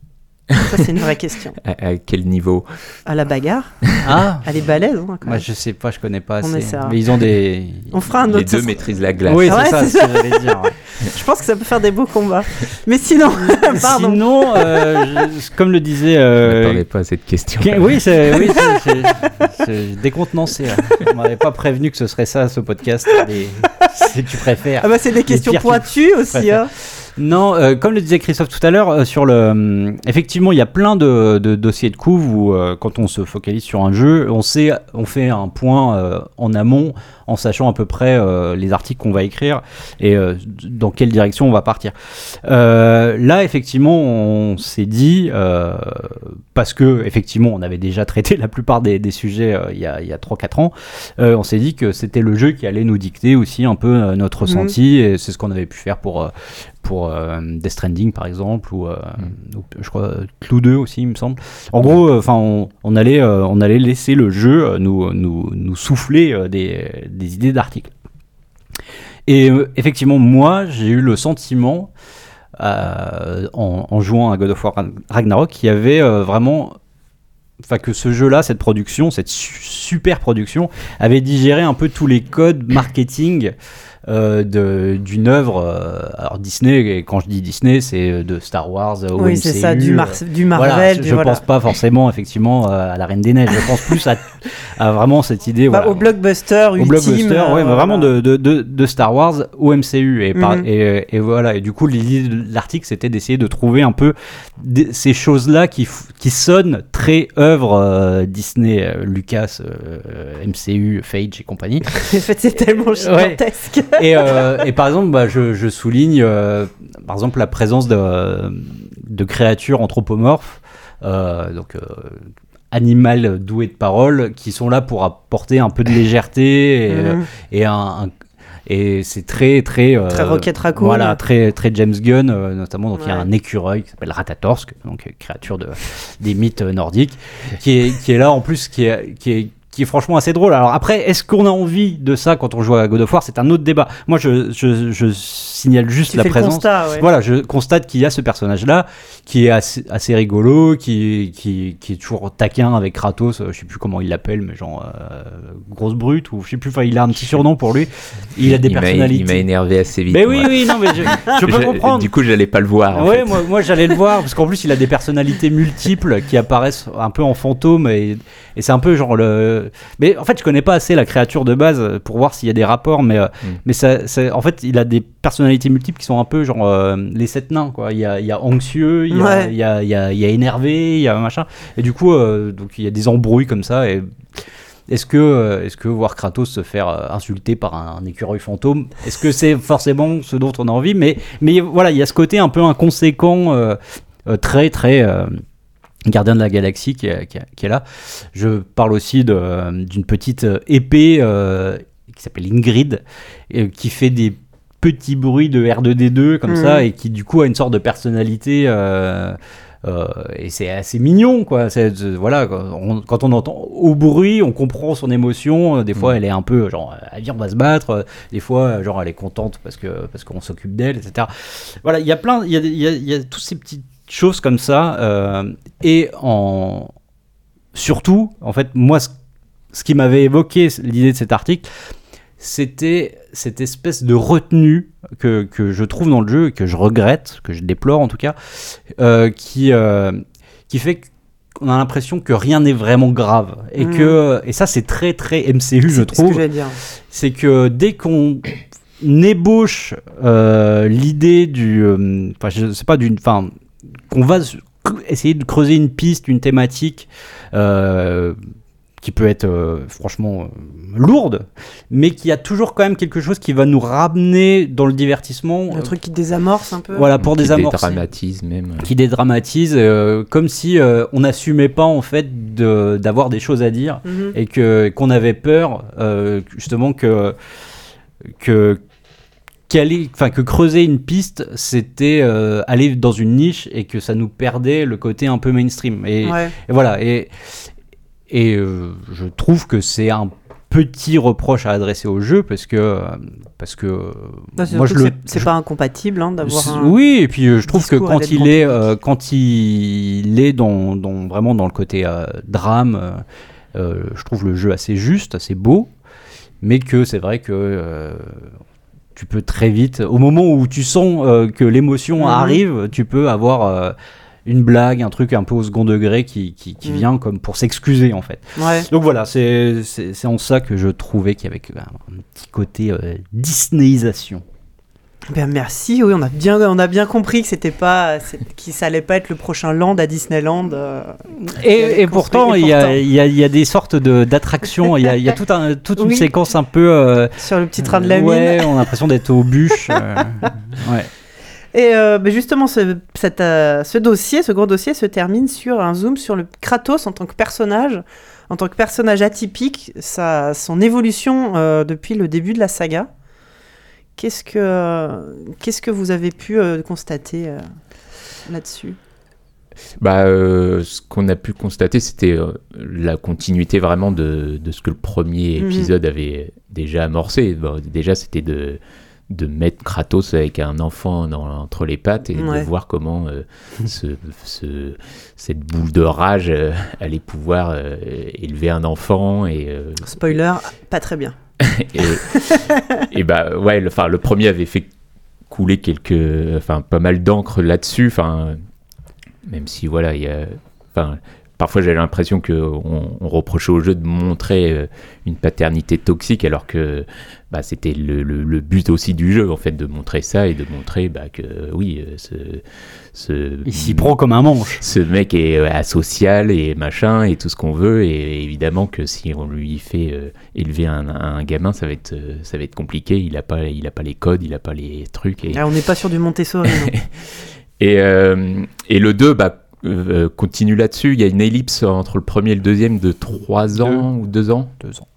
Ça, c'est une vraie question. À, à quel niveau À la bagarre, Ah elle est balèze. hein, quand Moi, même. je sais pas, je connais pas On assez. essaiera. Mais ils ont des. On fera un Les autre. ça deux maîtrisent la glace. Oui, c'est ouais, ça, c'est ce que j'allais dire. Je pense que ça peut faire des beaux combats. Mais sinon, pardon. Sinon, euh, je- comme le disait. Je euh, m'attendais pas à cette question. Oui, c'est oui, décontenancé. là. On m'avait pas prévenu que ce serait ça, ce podcast. Les- Si tu préfères. Ah bah c'est des questions pointues aussi. Hein. Non, euh, comme le disait Christophe tout à l'heure, euh, sur le, hum, effectivement, il y a plein de, de dossiers de couve où, euh, quand on se focalise sur un jeu, on sait, on fait un point euh, en amont, en sachant à peu près euh, les articles qu'on va écrire et euh, dans quelle direction on va partir. Euh, là, effectivement, on s'est dit euh, parce que effectivement, on avait déjà traité la plupart des, des sujets euh, il y a, a 3-4 ans. euh, on s'est dit que c'était le jeu qui allait nous dicter aussi un peu euh, notre ressenti et c'est ce qu'on avait pu faire pour euh, pour euh, Death Stranding par exemple ou, euh, ou, je crois Clou 2 aussi il me semble. En gros enfin on, on allait euh, on allait laisser le jeu euh, nous, nous, nous souffler euh, des, des idées d'articles. Et euh, effectivement moi j'ai eu le sentiment euh, en, en jouant à God of War Ragnarok qu'il y avait euh, vraiment Enfin, que ce jeu-là, cette production, cette su- super production, avait digéré un peu tous les codes marketing euh, d'une œuvre. euh, alors Disney, et quand je dis Disney, c'est euh, de Star Wars au Oui, c'est ça, du, euh, Mar- du voilà, Marvel. je voilà. pense pas forcément effectivement euh, à la Reine des Neiges. Je pense plus à, à vraiment cette idée. Bah, voilà, au blockbuster au ultime. blockbuster, euh, ouais, mais vraiment de, de, de, de Star Wars au MCU. Et, par- Mhm. et, et voilà. Et du coup, l'idée de l'article, c'était d'essayer de trouver un peu ces choses-là qui, qui sonnent très œuvre euh, Disney, euh, Lucas, euh, MCU, Phage et compagnie. En fait, c'est tellement gigantesque. et, euh, et par exemple, bah, je, je souligne euh, par exemple la présence de, de créatures anthropomorphes, euh, donc euh, animal doué de parole, qui sont là pour apporter un peu de légèreté et, Mhm. et un, un- et c'est très très euh, Très Rocket Raccoon. voilà très très James Gunn euh, notamment donc il y a un écureuil qui s'appelle Ratatorsk donc créature de des mythes nordiques qui est qui est là en plus qui est qui est qui est franchement assez drôle. Alors après, est-ce qu'on a envie de ça quand on joue à God of War? C'est un autre débat. Moi, je, je, je signale juste Tu la fais le présence. constat, ouais. Voilà, je constate qu'il y a ce personnage-là qui est assez, assez rigolo, qui, qui, qui est toujours taquin avec Kratos, euh, je sais plus comment il l'appelle, mais genre euh, grosse brute, ou je sais plus, enfin il a un petit surnom pour lui. Il a des Il m'a- personnalités. Il m'a énervé assez vite. mais oui, moi. oui, non, mais je, je peux Je- comprendre. Du coup, j'allais pas le voir. Ouais, moi, moi j'allais le voir parce qu'en plus il a des personnalités multiples qui apparaissent un peu en fantôme et, et c'est un peu genre le. Mais en fait, je connais pas assez la créature de base pour voir s'il y a des rapports, mais, euh, Mm. mais ça, ça- en fait, il a des personnalités multiples qui sont un peu genre euh, les sept nains quoi. Il y a, il y a anxieux, il y a, Ouais. il y, a, il y, a, il y a énervé, il y a machin. Et du coup, euh, donc il y a des embrouilles comme ça et. Est-ce que, est-ce que voir Kratos se faire insulter par un, écureuil fantôme, est-ce que c'est forcément ce dont on a envie? Mais, mais voilà, il y a ce côté un peu inconséquent, euh, euh, très très euh, gardien de la galaxie qui est, qui est- qui est là. Je parle aussi d'une petite euh, épée euh, qui s'appelle Ingrid, euh, qui fait des petits bruits de R2D2 comme Mhm. ça et qui du coup a une sorte de personnalité. euh, euh, et c'est assez mignon quoi voilà quand on, quand on entend au bruit on comprend son émotion des fois Mm. elle est un peu genre viens on va se battre des fois genre elle est contente parce que parce qu'on s'occupe d'elle etc voilà il y a plein il y y a, il y a toutes ces petites choses comme ça euh, et en surtout en fait moi ce, ce qui m'avait évoqué l'idée de cet article c'était cette espèce de retenue que, que je trouve dans le jeu que je regrette, que je déplore en tout cas, euh, qui, euh, qui fait qu'on a l'impression que rien n'est vraiment grave. Et, Mhm. que, et ça, c'est très très MCU, je C'est ce que trouve. j'allais dire. C'est que dès qu'on ébauche euh, l'idée du. Enfin, je sais pas, d'une. Enfin, qu'on va essayer de creuser une piste, une thématique. euh, qui peut être euh, franchement euh, lourde, mais qui a toujours quand même quelque chose qui va nous ramener dans le divertissement. Le euh, truc qui désamorce un peu. voilà, pour Qui désamorcer dédramatise même. qui dédramatise, euh, comme si euh, on n'assumait pas en fait de- d'avoir des choses à dire Mhm. et que qu'on avait peur euh, justement que que qu'aller- enfin que creuser une piste, c'était euh, aller dans une niche et que ça nous perdait le côté un peu mainstream. Et, Ouais. et voilà. Et et euh, je trouve que c'est un petit reproche à adresser au jeu parce que parce que c'est moi je le c'est- pas incompatible hein, d'avoir. Oui, et puis euh, je trouve que quand il est, euh, quand il est dans, dans- vraiment dans le côté drame, je trouve le jeu assez juste, assez beau, mais que c'est vrai que euh, tu peux très vite, au moment où tu sens euh, que l'émotion Mhm. arrive, tu peux avoir euh, une blague, un truc un peu au second degré qui, qui, qui Mhm. vient comme pour s'excuser en fait. Ouais. Donc voilà, c'est en ça que je trouvais qu'il y avait un, un petit côté euh, Disneyisation. Ben merci, oui, on a bien, on a bien compris que c'était pas, qu'il ça allait pas être le prochain land à Disneyland. euh, qui Et, et pourtant, il y, y y a des sortes de- d'attractions, il y y a tout un- toute une Oui. séquence un peu... euh, sur le petit train de la ouais, mine. on a l'impression d'être aux bûches. euh, ouais. Et euh, ben justement, ce, cette, euh, ce dossier, ce gros dossier, se termine sur un zoom sur le Kratos en tant que personnage, en tant que personnage atypique, sa, son évolution euh, depuis le début de la saga. Qu'est-ce que, qu'est-ce que vous avez pu euh, constater euh, là-dessus? Bah, euh, ce qu'on a pu constater, c'était euh, la continuité vraiment de, de ce que le premier Mhm. épisode avait déjà amorcé. Bon, déjà, c'était de, de mettre Kratos avec un enfant dans- entre les pattes et Ouais. de voir comment euh, ce, ce- cette boule de rage allait pouvoir élever un enfant et, Spoiler, pas très bien. et, et bah ouais, le, le premier avait fait couler quelques, enfin pas mal d'encre là-dessus. Enfin, même si voilà, il y a, enfin, parfois j'ai l'impression que on, on reprochait au jeu de montrer euh, une paternité toxique, alors que bah, c'était le, le- le but aussi du jeu en fait de montrer ça et de montrer bah, que oui, euh, ce, ce Il s'y prend comme un manche. ce mec est euh, asocial et machin et tout ce qu'on veut et évidemment que si on lui fait euh, élever un, un gamin ça va être euh, ça va être compliqué il a pas il a pas les codes il a pas les trucs et Ah, on n'est pas sur du Montessori. non. et, euh, et le 2 bah euh, continue là-dessus il y a une ellipse entre le premier et le deuxième de 3 ans ou 2 ans Deux ans.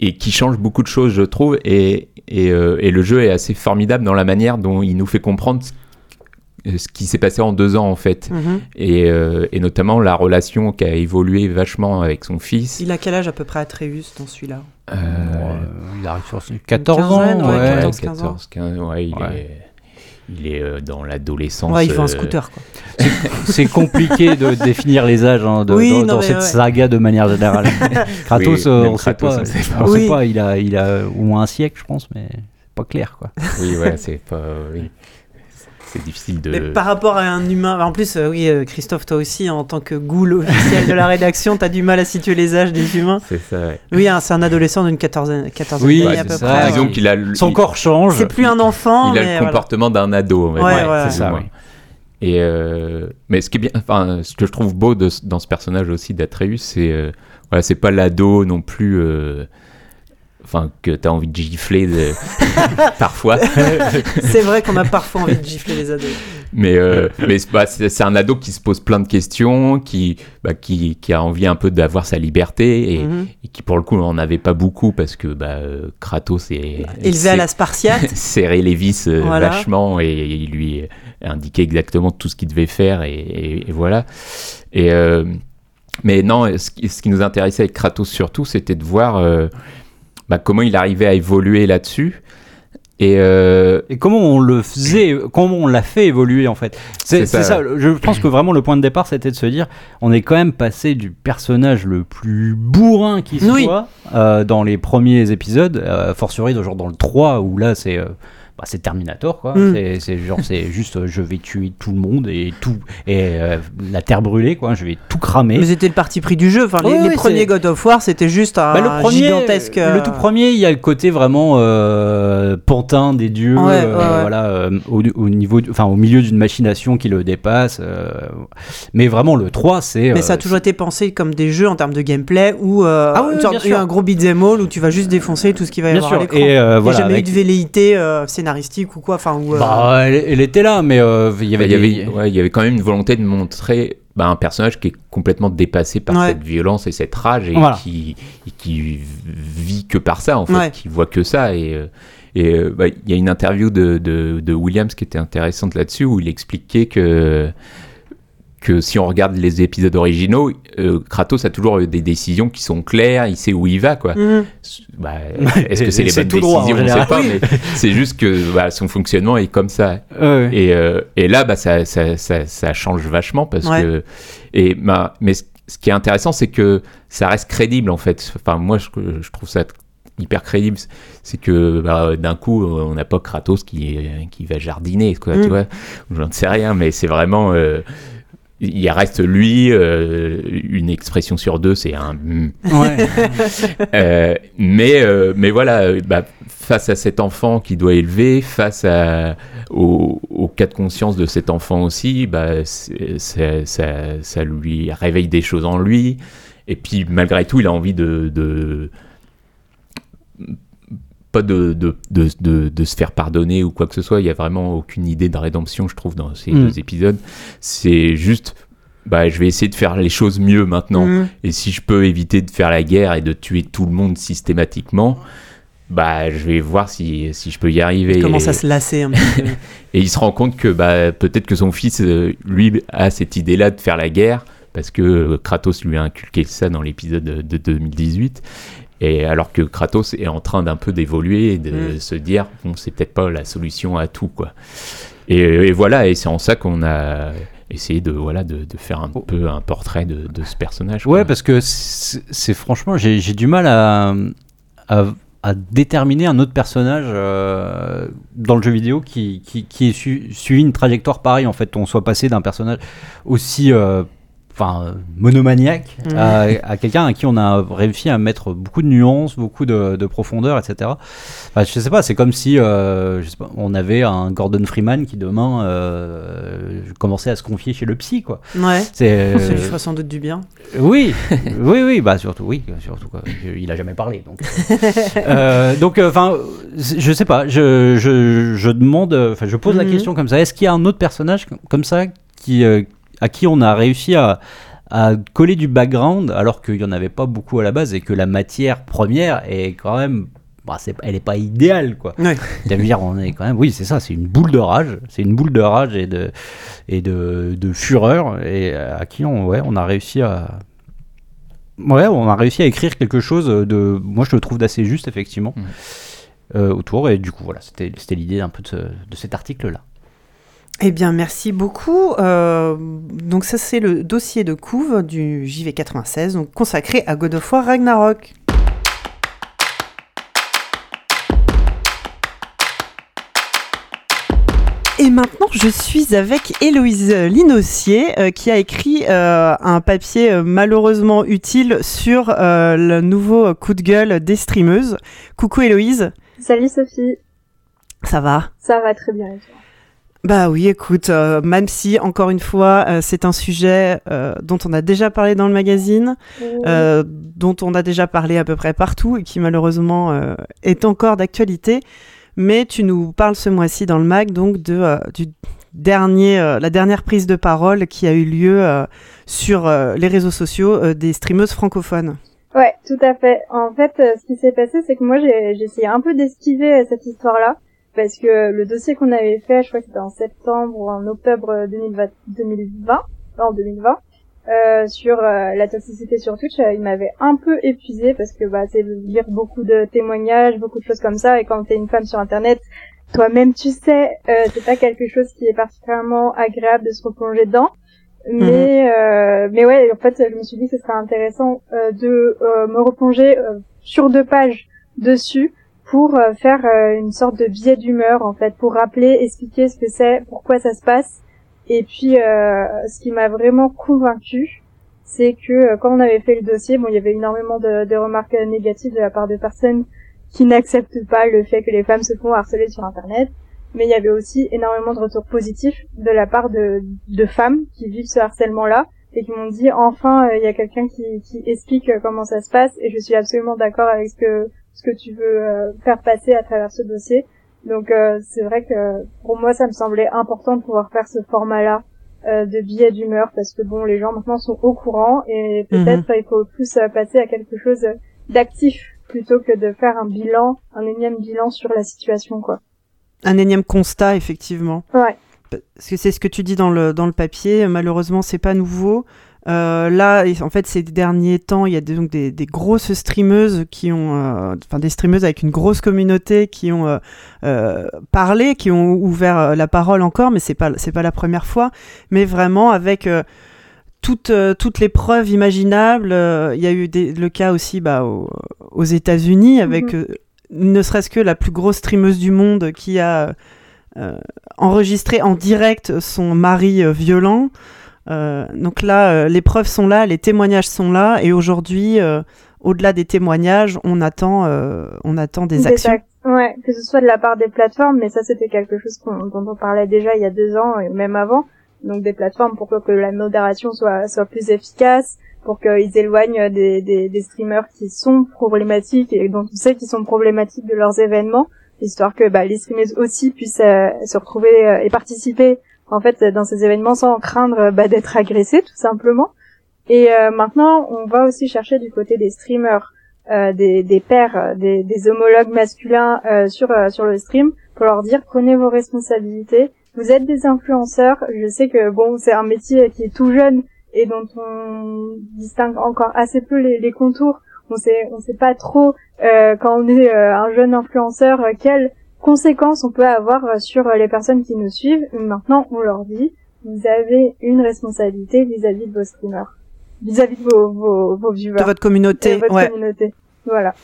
et qui change beaucoup de choses, je trouve. Et, et, euh, et le jeu est assez formidable dans la manière dont il nous fait comprendre ce, ce qui s'est passé en deux ans, en fait. Mhm. Et, euh, et notamment la relation qui a évolué vachement avec son fils. Il a quel âge à peu près Atreus dans celui-là? Euh, Euh, il arrive sur 14 quinzaine, ans. ouais, ouais. 14, 15 ans. 14, 15, ouais, il Ouais. est, il est euh, dans l'adolescence. Ouais, il fait un euh, scooter quoi. C'est compliqué de définir les âges hein, de- Oui, dans, non, dans mais cette ouais. saga de manière générale. Kratos, Oui, on sait Kratos, pas. on sait pas. on sait Oui. pas, il a, il a au moins un siècle, je pense, mais c'est pas clair quoi. Oui, ouais, c'est pas. C'est difficile de. Mais par rapport à un humain, en plus, euh, oui, euh, Christophe, toi aussi, en tant que ghoul officiel de la rédaction, t'as du mal à situer les âges des humains. C'est ça, ouais. Oui, hein, c'est un adolescent d'une quatorzaine, quatorzaine Oui, à peu ça, près. A. Son il- corps change. C'est plus un enfant, il a mais le voilà. comportement d'un ado, Ouais, c'est ça. Et euh, mais ce qui est bien, enfin, ce que je trouve beau de dans ce personnage aussi d'Atreus, c'est euh, voilà, c'est pas l'ado non plus, euh, enfin que t'as envie de gifler de- parfois, C'est vrai qu'on a parfois envie de gifler les ados. mais euh, mais c'est un ado qui se pose plein de questions, qui bah, qui, qui a envie un peu d'avoir sa liberté et, Mhm. et qui pour le coup en avait pas beaucoup parce que bah, Kratos est Élevé à la Spartiate. serrer les vis euh, Voilà. vachement et il lui indiquait exactement tout ce qu'il devait faire et, et- et voilà. Et euh, mais non, ce qui, ce qui nous intéressait avec Kratos surtout, c'était de voir euh, bah, comment il arrivait à évoluer là-dessus. Et euh, Et comment on le faisait, comment on l'a fait évoluer en fait? C'est ça, ça, je pense que vraiment le point de départ c'était de se dire, on est quand même passé du personnage le plus bourrin qui Oui. soit euh, dans les premiers épisodes, euh, fortiori genre dans le 3 où là c'est... bah, c'est Terminator quoi, Mm. c'est genre c'est juste euh, je vais tuer tout le monde et tout et euh, la terre brûlée quoi, je vais tout cramer. Mais c'était le parti pris du jeu. Enfin, les, Oui, les oui, premiers God of War, c'était juste un Bah, le premier, gigantesque. le euh, tout premier, il y a le côté vraiment euh, pantin des dieux, Ouais, ouais, ouais. voilà, au, au niveau, enfin au milieu d'une machination qui le dépasse. mais vraiment le 3, c'est. Mais ça a toujours été pensé comme des jeux en termes de gameplay où Ah oui, oui, sorte- un gros beat'em all où tu vas juste défoncer tout ce qui va y Bien avoir à sûr. l'écran. Et Il n'y a voilà. jamais avec- eu de velléité euh, scénaristique ou quoi. Enfin, où, euh, Bah, elle, elle était là, mais euh, il y avait. il y des- avait, ouais, il y avait quand même une volonté de montrer bah, un personnage qui est complètement dépassé par Ouais. cette violence et cette rage et Voilà. qui, et qui vit que par ça en fait, Ouais. qui voit que ça et euh, et bah, il y a une interview de, de, de Williams qui était intéressante là-dessus où il expliquait que que si on regarde les épisodes originaux, euh, Kratos a toujours des décisions qui sont claires, il sait où il va, quoi. Mhm. Bah, Est-ce que c'est les bonnes décisions? On général. sait pas, mais c'est juste que bah, son fonctionnement est comme ça. Ouais. Et, euh, et là, bah, ça, ça, ça, ça change vachement parce Ouais. que. Et, bah, mais ce ce qui est intéressant, c'est que ça reste crédible en fait. Enfin, moi, je, je trouve ça hyper crédible. C'est que bah, d'un coup, on n'a pas Kratos qui, qui va jardiner, quoi, Mm. tu vois. J'en sais rien, mais c'est vraiment. euh, il reste lui, euh, une expression sur deux, c'est un. Ouais. Euh, mais, euh, mais voilà, euh, bah, face à cet enfant qui doit élever, face à, au, au cas de conscience de cet enfant aussi, bah, c'est- ça, ça lui réveille des choses en lui. Et puis malgré tout, il a envie de. de pas de, de, de, de, de se faire pardonner ou quoi que ce soit. Il n'y a vraiment aucune idée de rédemption, je trouve, dans ces Mm. deux épisodes. C'est juste, bah, je vais essayer de faire les choses mieux maintenant. Mhm. Et si je peux éviter de faire la guerre et de tuer tout le monde systématiquement, bah, je vais voir si, si je peux y arriver. Il commence et, à se lasser un petit peu. et il se rend compte que bah, peut-être que son fils, euh, lui, a cette idée-là de faire la guerre, parce que euh, Kratos lui a inculqué ça dans l'épisode de, de 2018. Et alors que Kratos est en train d'un peu d'évoluer et de Mm. se dire, bon, c'est peut-être pas la solution à tout, quoi. Et, et voilà, et c'est en ça qu'on a essayé de, voilà, de, de faire un peu un portrait de, de ce personnage. Ouais, quoi. parce que c'est franchement, j'ai j'ai du mal à, à, à déterminer un autre personnage euh, dans le jeu vidéo qui, qui, qui ait su- suivi une trajectoire pareille. En fait, on soit passé d'un personnage aussi euh, enfin, monomaniaque Mhm. à, à quelqu'un à qui on a réussi à mettre beaucoup de nuances, beaucoup de, de profondeur, etc. Enfin, je sais pas, c'est comme si euh, je sais pas, on avait un Gordon Freeman qui demain euh, commençait à se confier chez le psy, quoi. Ouais. C'est Ça lui fera sans doute du bien. oui, oui, oui, bah surtout, oui, surtout quoi. Il a jamais parlé, donc. Euh, donc, enfin, je sais pas. Je, je, je demande, enfin, je pose la Mhm. question comme ça. Est-ce qu'il y a un autre personnage comme ça qui, euh, à qui on a réussi à, à coller du background alors qu'il y en avait pas beaucoup à la base et que la matière première est quand même, bah, c'est, elle est pas idéale, quoi. Ouais. Dire, on est quand même, oui, c'est ça, c'est une boule de rage, c'est une boule de rage et de, et de, de fureur, et à qui on, ouais, on a réussi à, ouais, on a réussi à écrire quelque chose de, moi je le trouve d'assez juste effectivement, Mhm. euh, autour, et du coup voilà, c'était, c'était l'idée un peu de, ce- de cet article-là. Eh bien, merci beaucoup. Euh, donc ça, c'est le dossier de couve du JV96, donc consacré à God of War Ragnarok. Et maintenant, je suis avec Héloïse Linossier, euh, qui a écrit euh, un papier euh, malheureusement utile sur le nouveau coup de gueule des streameuses. Coucou Héloïse, Salut Sophie, ça va? Ça va très bien. et toi? Bah oui, écoute, euh, même si, encore une fois, euh, c'est un sujet euh, dont on a déjà parlé dans le magazine, dont on a déjà parlé à peu près partout et qui malheureusement est encore d'actualité. Mais tu nous parles ce mois-ci dans le mag donc de du dernier, la dernière prise de parole qui a eu lieu sur les réseaux sociaux des streameuses francophones. Ouais, tout à fait. En fait, ce qui s'est passé, c'est que moi, j'ai essayé un peu d'esquiver cette histoire-là, parce que le dossier qu'on avait fait, je crois que c'était en septembre ou en octobre euh, 2020, 2020 non, 2020, euh, sur euh, la toxicité sur Twitch, euh, il m'avait un peu épuisé parce que bah, c'est de lire beaucoup de témoignages, beaucoup de choses comme ça, et quand t'es une femme sur Internet, toi-même tu sais, euh, c'est pas quelque chose qui est particulièrement agréable de se replonger dedans. Mais euh, mais ouais, en fait, je me suis dit que ce serait intéressant euh, de euh, me replonger euh, sur deux pages dessus pour euh, faire euh, une sorte de biais d'humeur en fait, pour rappeler, expliquer ce que c'est, pourquoi ça se passe. Et puis, euh, ce qui m'a vraiment convaincu, c'est que quand on avait fait le dossier, bon, il y avait énormément de, de remarques négatives de la part de personnes qui n'acceptent pas le fait que les femmes se font harceler sur Internet mais il y avait aussi énormément de retours positifs de la part de, de femmes qui vivent ce harcèlement-là et qui m'ont dit enfin il y a quelqu'un qui, qui explique comment ça se passe et je suis absolument d'accord avec ce que ce que tu veux euh, faire passer à travers ce dossier. Donc euh, c'est vrai que pour moi ça me semblait important de pouvoir faire ce format-là euh, de billets d'humeur parce que bon les gens maintenant sont au courant et peut-être il faut plus passer à quelque chose d'actif plutôt que de faire un bilan, un énième bilan sur la situation quoi. Un énième constat, effectivement. Ouais. parce que c'est ce que tu dis dans le, dans le papier, malheureusement, c'est pas nouveau. Euh, là, en fait, ces derniers temps, il y a des, donc des, des grosses streameuses qui ont, euh, enfin des streameuses avec une grosse communauté qui ont euh, parlé, qui ont ouvert la parole encore, mais c'est pas c'est pas la première fois, mais vraiment avec toutes toutes les preuves imaginables. Il y a eu des, le cas aussi bah, aux, aux États-Unis avec Mhm. ne serait-ce que la plus grosse streameuse du monde qui a enregistré en direct son mari violent. Euh, donc là, euh, les preuves sont là, les témoignages sont là, et aujourd'hui, euh, au-delà des témoignages, on attend, euh, on attend des, actions. ac- Ouais, que ce soit de la part des plateformes, mais ça c'était quelque chose qu'on- dont on parlait déjà il y a deux ans et même avant. Donc des plateformes pour que la modération soit soit plus efficace, pour qu'ils éloignent des, des, des streamers qui sont problématiques et dont on sait qu'ils sont problématiques de leurs événements, histoire que bah, les streamers aussi puissent euh, se retrouver euh, et participer en fait dans ces événements sans craindre bah, d'être agressés tout simplement. Et euh, maintenant, on va aussi chercher du côté des streamers euh, des, des pères, euh, des, des homologues masculins euh, sur euh, sur le stream pour leur dire prenez vos responsabilités. Vous êtes des influenceurs. Je sais que bon, c'est un métier qui est tout jeune et dont on distingue encore assez peu les, les contours. On sait on sait pas trop euh, quand on est un jeune influenceur quelles conséquences on peut avoir euh, sur euh, les personnes qui nous suivent. Maintenant, on leur dit vous avez une responsabilité vis-à-vis de vos streamers, vis-à-vis de vos, vos, vos viewers De votre communauté, de votre ouais. communauté. Voilà.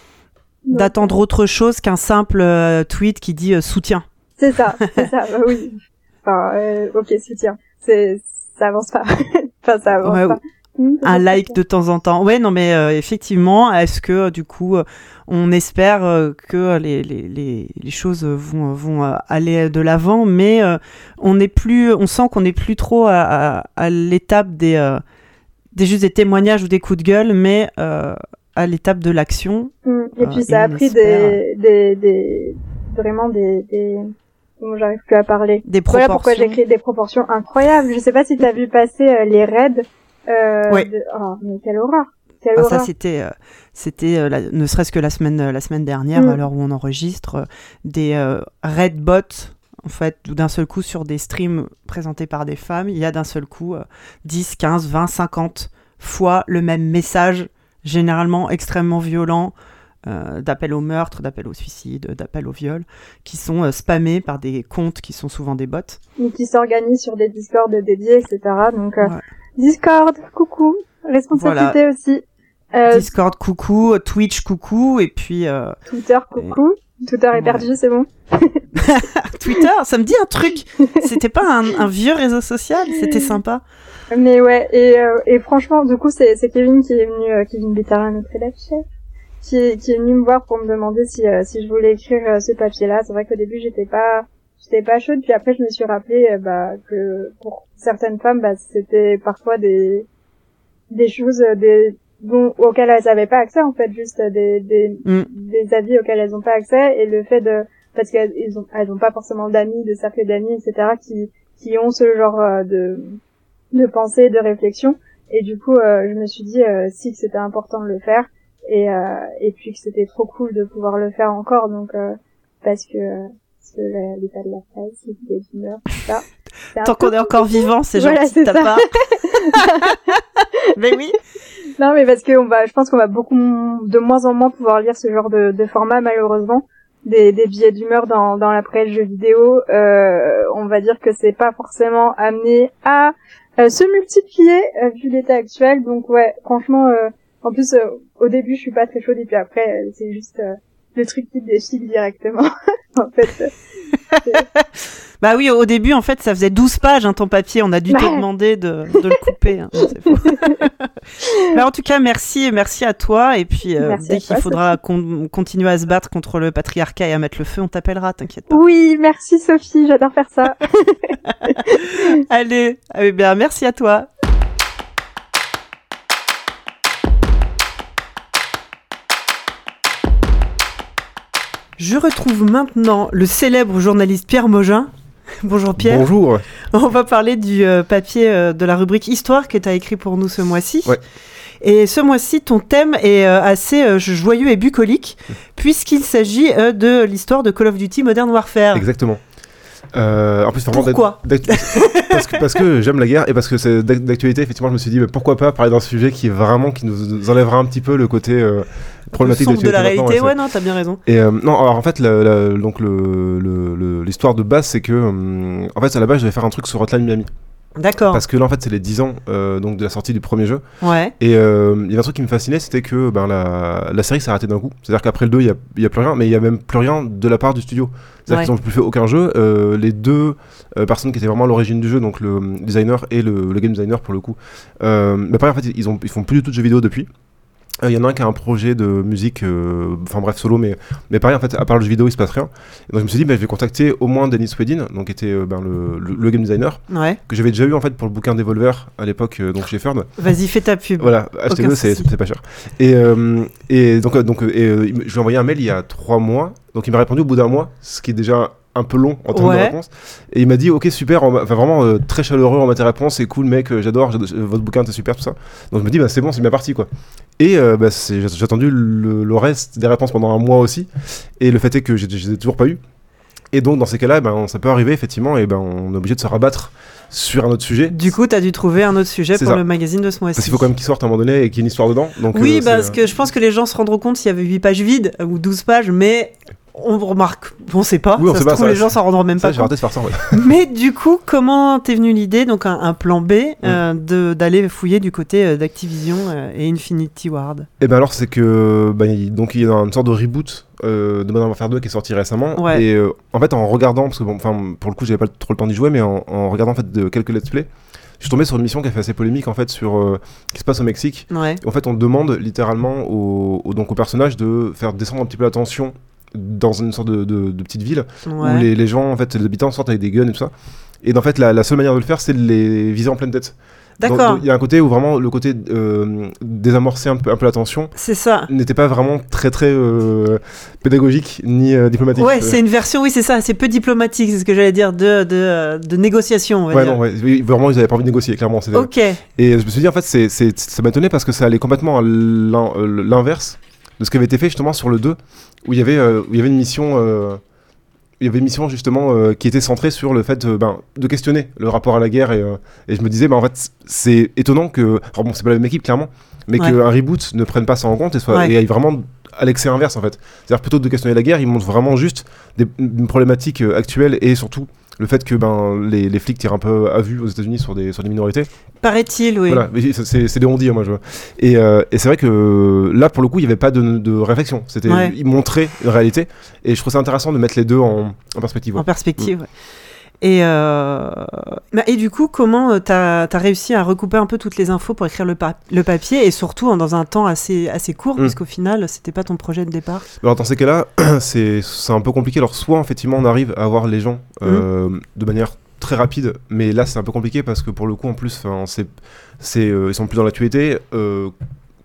D'attendre autre chose qu'un simple euh, tweet qui dit euh, soutien. C'est ça, c'est ça, bah oui. Enfin, euh, ok, soutien. C'est, ça avance pas. enfin, ça avance Ouais, pas. Hum, un like de temps en temps. Ouais, non, mais euh, effectivement, est-ce que euh, du coup, euh, on espère euh, que les, les, les, choses vont, vont aller de l'avant, mais euh, on n'est plus, on sent qu'on n'est plus trop à, à, à l'étape des, euh, des juste des témoignages ou des coups de gueule, mais euh, à l'étape de l'action. Hum, Et puis et ça a on pris des, des, des, vraiment des, des, j'arrive plus à parler. Des Voilà pourquoi proportions. j'ai créé des proportions incroyables. Je sais pas si t'as vu passer euh, les raids. Euh, de- Oh, mais quelle horreur. Ah, ça c'était euh, c'était euh, ne serait-ce que la semaine euh, la semaine dernière Mm. à l'heure où on enregistre des red bots en fait où d'un seul coup sur des streams présentés par des femmes il y a d'un seul coup euh, 10 15 20 50 fois le même message généralement extrêmement violent d'appel au meurtre, d'appel au suicide, d'appel au viol, qui sont spammés par des comptes qui sont souvent des bots. Ou qui s'organisent sur des discords dédiés, etc. Donc, Ouais. Discord, coucou. Responsabilité aussi. Euh, Discord, coucou, Twitch, coucou, et puis euh, Twitter, coucou. Twitter est Ouais. perdu, c'est bon. Twitter, ça me dit un truc. C'était pas un, un vieux réseau social, c'était sympa. Mais ouais, et, euh, et franchement, du coup, c'est Kevin qui est venu, euh, Kevin Bittara, notre élève chef, qui est, qui est venu me voir pour me demander si, si je voulais écrire ce papier-là. C'est vrai qu'au début, j'étais pas, j'étais pas chaude, puis après, je me suis rappelé euh, bah, que pour certaines femmes, bah, c'était parfois des, des choses euh, des, dont, auxquelles elles avaient pas accès, en fait, juste euh, des, des, Mm. des avis auxquels elles ont pas accès, et le fait de, parce qu'elles ont, elles ont pas forcément d'amis, de cercle d'amis, etc., qui, qui ont ce genre de, de pensée, de réflexion. Et du coup, euh, je me suis dit euh, si que c'était important de le faire et euh, et puis que c'était trop cool de pouvoir le faire encore. Donc euh, parce que que l'état de la presse, l'état d'humeur, tout ça. Tant qu'on est encore vivant, c'est gentil c'est de ta ça. part. Mais oui. Non, mais parce que on va, je pense qu'on va beaucoup de moins en moins pouvoir lire ce genre de, de format, malheureusement. Des, des billets d'humeur dans, dans la presse jeux vidéo. Euh, on va dire que c'est pas forcément amené à euh, se multiplier euh, vu l'état actuel. Donc ouais, franchement, euh, en plus, euh, au début, je suis pas très chaude et puis après, euh, c'est juste euh, le truc qui défile directement. en fait, euh, Bah oui, au début, en fait, ça faisait 12 pages, hein, ton papier. On a dû te demander de, de le couper. hein. Mais en tout cas, merci, merci à toi. Et puis, euh, dès qu'il faudra con- continuer à se battre contre le patriarcat et à mettre le feu, on t'appellera, t'inquiète pas. oui, merci Sophie, j'adore faire ça. Allez, eh bien, merci à toi. Je retrouve maintenant le célèbre journaliste Pierre Mogin. Bonjour Pierre. Bonjour. On va parler du euh, papier euh, de la rubrique Histoire que tu as écrit pour nous ce mois-ci. Ouais. Et ce mois-ci, ton thème est euh, assez joyeux et bucolique, puisqu'il s'agit de l'histoire de Call of Duty Modern Warfare. Exactement. Euh, en plus, Pourquoi parce que, parce que j'aime la guerre et parce que c'est d'ac- d'actualité. Effectivement, je me suis dit, mais pourquoi pas parler d'un sujet qui est vraiment qui nous, enlèvera un petit peu le côté euh, problématique de la réalité, ouais, non, t'as bien raison. Et euh, non, alors en fait, la- la- donc le- le- le- l'histoire de base, c'est que hum, en fait, à la base, je devais faire un truc sur Hotline Miami D'accord. parce que là, en fait, c'est les 10 ans euh, donc de la sortie du premier jeu. Ouais. Et euh, il y avait un truc qui me fascinait, c'était que ben, la, la série s'est arrêtée d'un coup. C'est-à-dire qu'après le 2, il n'y a, il y a plus rien, mais il n'y a même plus rien de la part du studio. C'est-à-dire Ouais. qu'ils n'ont plus fait aucun jeu. Euh, les deux personnes qui étaient vraiment à l'origine du jeu, donc le designer et le, le game designer pour le coup, mais pareil, en fait, ils, ont, ils font plus du tout de jeux vidéo depuis. Euh, Il y en a un qui a un projet de musique, euh, enfin bref, solo, mais, mais pareil, en fait, à part le jeu vidéo, il se passe rien. Et donc je me suis dit, bah, je vais contacter au moins Dennis Wedin, donc qui était euh, ben, le, le- le game designer, Ouais. que j'avais déjà eu en fait pour le bouquin Devolver à l'époque, euh, donc chez Ferd. Vas-y, fais ta pub. Voilà, achetez-le, c'est pas cher. Et, euh, et donc, euh, donc euh, et, euh, je lui ai envoyé un mail il y a trois mois. Donc il m'a répondu au bout d'un mois, ce qui est déjà un peu long en termes Ouais. de réponse. Et il m'a dit, ok, super, en- enfin vraiment euh, très chaleureux en matière de réponse, c'est cool, mec, euh, j'adore, j'ado- votre bouquin, c'est super, tout ça. Donc je me dis, bah c'est bon, c'est bien parti, quoi. Et euh, bah, j'ai attendu le, le reste des réponses pendant un mois aussi. Et le fait est que je les ai toujours pas eu. Et donc dans ces cas-là, ben, ça peut arriver effectivement, et ben on est obligé de se rabattre sur un autre sujet. Du coup, t'as dû trouver un autre sujet pour ça. le magazine de ce mois-ci. Parce qu'il faut quand même qu'il sorte à un moment donné et qu'il y ait une histoire dedans. Donc, Oui, euh, parce que je pense que les gens se rendront compte s'il y avait 8 pages vides euh, ou 12 pages, mais on remarque, on sait pas. Oui, on ça sait se pas, trouve, ça- les gens s'en rendront même Ça, pas compte. faire ça. ouais. Mais du coup, comment t'es venu l'idée, donc un, un plan B, Mm. euh, d'aller fouiller du côté euh, d'Activision euh, et Infinity Ward? Et ben alors, c'est que. bah, il- donc, il y a une sorte de reboot euh, de Modern Warfare 2 qui est sorti récemment. Ouais. Et euh, en fait, en regardant, parce que bon, pour le coup, j'avais pas trop le temps d'y jouer, mais en, en regardant en fait de quelques let's play, je suis tombé sur une mission qui a fait assez polémique en fait sur qui se passe au Mexique. Ouais. En fait, on demande littéralement au, au- donc au personnage de faire descendre un petit peu la tension dans une sorte de, de- de petite ville ouais. où les, les gens, en fait, les habitants sortent avec des guns et tout ça. Et en fait, la, la seule manière de le faire, c'est de les viser en pleine tête. D'accord, Il y a un côté où vraiment le côté euh, désamorcer un peu, un peu la tension c'est ça. n'était pas vraiment très très euh, pédagogique ni euh, diplomatique. Ouais, c'est une version, oui, c'est ça, c'est peu diplomatique, c'est ce que j'allais dire, de, de, de négociation, on va Ouais, dire. non, ouais, vraiment, ils avaient pas envie de négocier, clairement. Ok, Et je me suis dit, en fait, c'est, ça m'a étonné parce que ça allait complètement à l'in- l'inverse de ce qui avait été fait justement sur le 2, où il y avait, euh, où il y avait une mission. euh, il y avait une mission justement euh, qui était centrée sur le fait euh, ben, de questionner le rapport à la guerre et, euh, et je me disais ben, en fait c'est étonnant que alors bon c'est pas la même équipe clairement mais Ouais. qu'un reboot ne prenne pas ça en compte et soit Ouais. et aille vraiment à l'excès inverse en fait c'est-à-dire plutôt que de questionner la guerre ils montrent vraiment juste des, une problématique euh, actuelle et surtout le fait que ben les, les flics tirent un peu à vue aux États-Unis sur des sur des minorités paraît-il, oui. voilà, c'est- des on-dit, hein, moi je vois. Et, euh, et c'est vrai que là, pour le coup, il n'y avait pas de, de réflexion. C'était Ouais. ils montraient une réalité. Et je trouve ça intéressant de mettre les deux en, en perspective. ouais. En perspective. ouais. Et, euh, bah, et du coup, comment euh, t'as as réussi à recouper un peu toutes les infos pour écrire le, pa- le papier et surtout hein, dans un temps assez, assez court, Mm. puisqu'au final, c'était pas ton projet de départ? Alors dans ces cas-là, c'est c'est un peu compliqué. Alors soit effectivement on arrive à avoir les gens euh, de manière très rapide, mais là c'est un peu compliqué parce que pour le coup en plus, c'est c'est euh, ils sont plus dans l'actualité.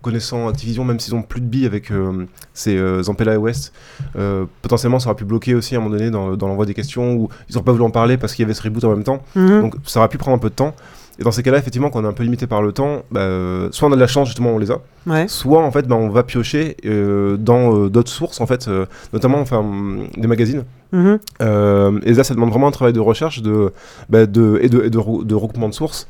Connaissant Activision, même s'ils ont plus de billes avec euh, ces euh, Zampella et West, euh, potentiellement ça aurait pu bloquer aussi à un moment donné dans, dans l'envoi des questions ou ils n'ont pas voulu en parler parce qu'il y avait ce reboot en même temps. Mhm. Donc ça aurait pu prendre un peu de temps. Et dans ces cas-là, effectivement, quand on est un peu limité par le temps, bah, euh, soit on a de la chance, justement, on les a, Ouais. soit en fait, bah, on va piocher euh, dans euh, d'autres sources, en fait, notamment enfin, des magazines. Mhm. Et là, ça demande vraiment un travail de recherche de, bah, de, et, de, et de, de recoupement de sources.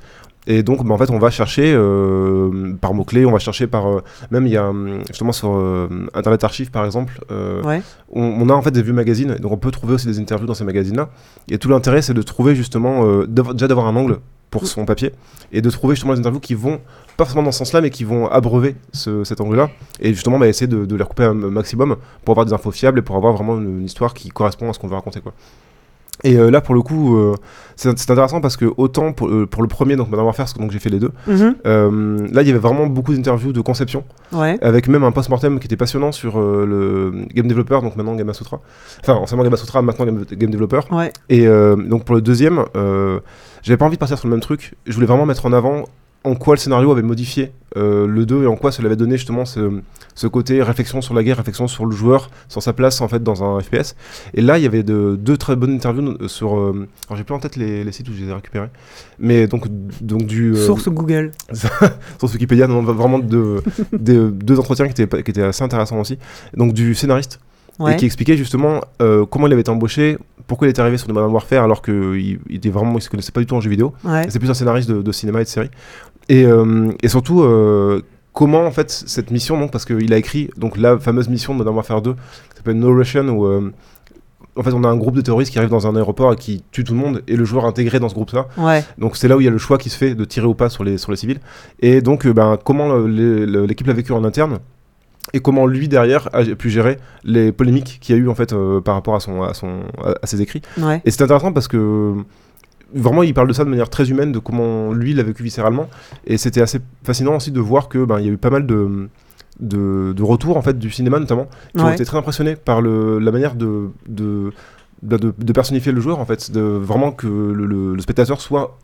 Et donc, bah, en fait, on va chercher euh, par mots-clés, on va chercher par. euh, même, il y a hum, justement sur euh, Internet Archive, par exemple, Ouais. on, on a en fait des vieux magazines, donc on peut trouver aussi des interviews dans ces magazines-là. Et tout l'intérêt, c'est de trouver justement, déjà d'avoir un angle pour son papier, et de trouver justement les interviews qui vont, pas forcément dans ce sens-là, mais qui vont abreuver ce- cet angle-là, et justement bah, essayer de, de les recouper un maximum pour avoir des infos fiables et pour avoir vraiment une, une histoire qui correspond à ce qu'on veut raconter. Quoi. Et euh, là, pour le coup, euh, c'est intéressant parce que autant pour, euh, pour le premier, donc Madame Warfare, parce que donc j'ai fait les deux, Mhm. là il y avait vraiment beaucoup d'interviews de conception, Ouais. avec même un post-mortem qui était passionnant sur le game developer, donc maintenant Gamma Sutra. Enfin, anciennement Gamma Sutra, maintenant game, game developer. Ouais. Et donc pour le deuxième, j'avais pas envie de partir sur le même truc. Je voulais vraiment mettre en avant en quoi le scénario avait modifié euh, le 2 et en quoi cela avait donné justement ce, ce côté réflexion sur la guerre, réflexion sur le joueur, sur sa place en fait dans un FPS. Et là, il y avait de, deux très bonnes interviews euh, sur. euh, alors j'ai plus en tête les, les sites où je les ai récupérés, mais donc donc du euh, Source Google. sur Wikipédia, non, vraiment de, de- deux entretiens qui étaient, qui étaient assez intéressants aussi. Donc du scénariste Ouais. et qui expliquait justement euh, comment il avait été embauché, pourquoi il était arrivé sur le Modern Warfare alors qu'il il était vraiment, il se connaissait pas du tout en jeu vidéo. Ouais. C'est plus un scénariste de, de cinéma et de série. Et, euh, et surtout, euh, comment en fait cette mission, donc, parce qu'il a écrit donc la fameuse mission de Modern Warfare 2, qui s'appelle No Russian, où en fait on a un groupe de terroristes qui arrive dans un aéroport et qui tue tout le monde, et le joueur intégré dans ce groupe-là. Ouais. Donc c'est là où il y a le choix qui se fait de tirer ou pas sur les, sur les civils. Et donc, euh, ben, comment l'équipe l'a vécu en interne et comment lui derrière a pu gérer les polémiques qu'il y a eu en fait euh, par rapport à son à son à, ses écrits Ouais. et c'est intéressant parce que vraiment il parle de ça de manière très humaine de comment lui l'a vécu viscéralement et c'était assez fascinant aussi de voir que ben il y a eu pas mal de de, de retours en fait du cinéma notamment qui ont été très impressionnés par le, la manière de de, de de- de personnifier le joueur en fait de vraiment que le, le- le spectateur soit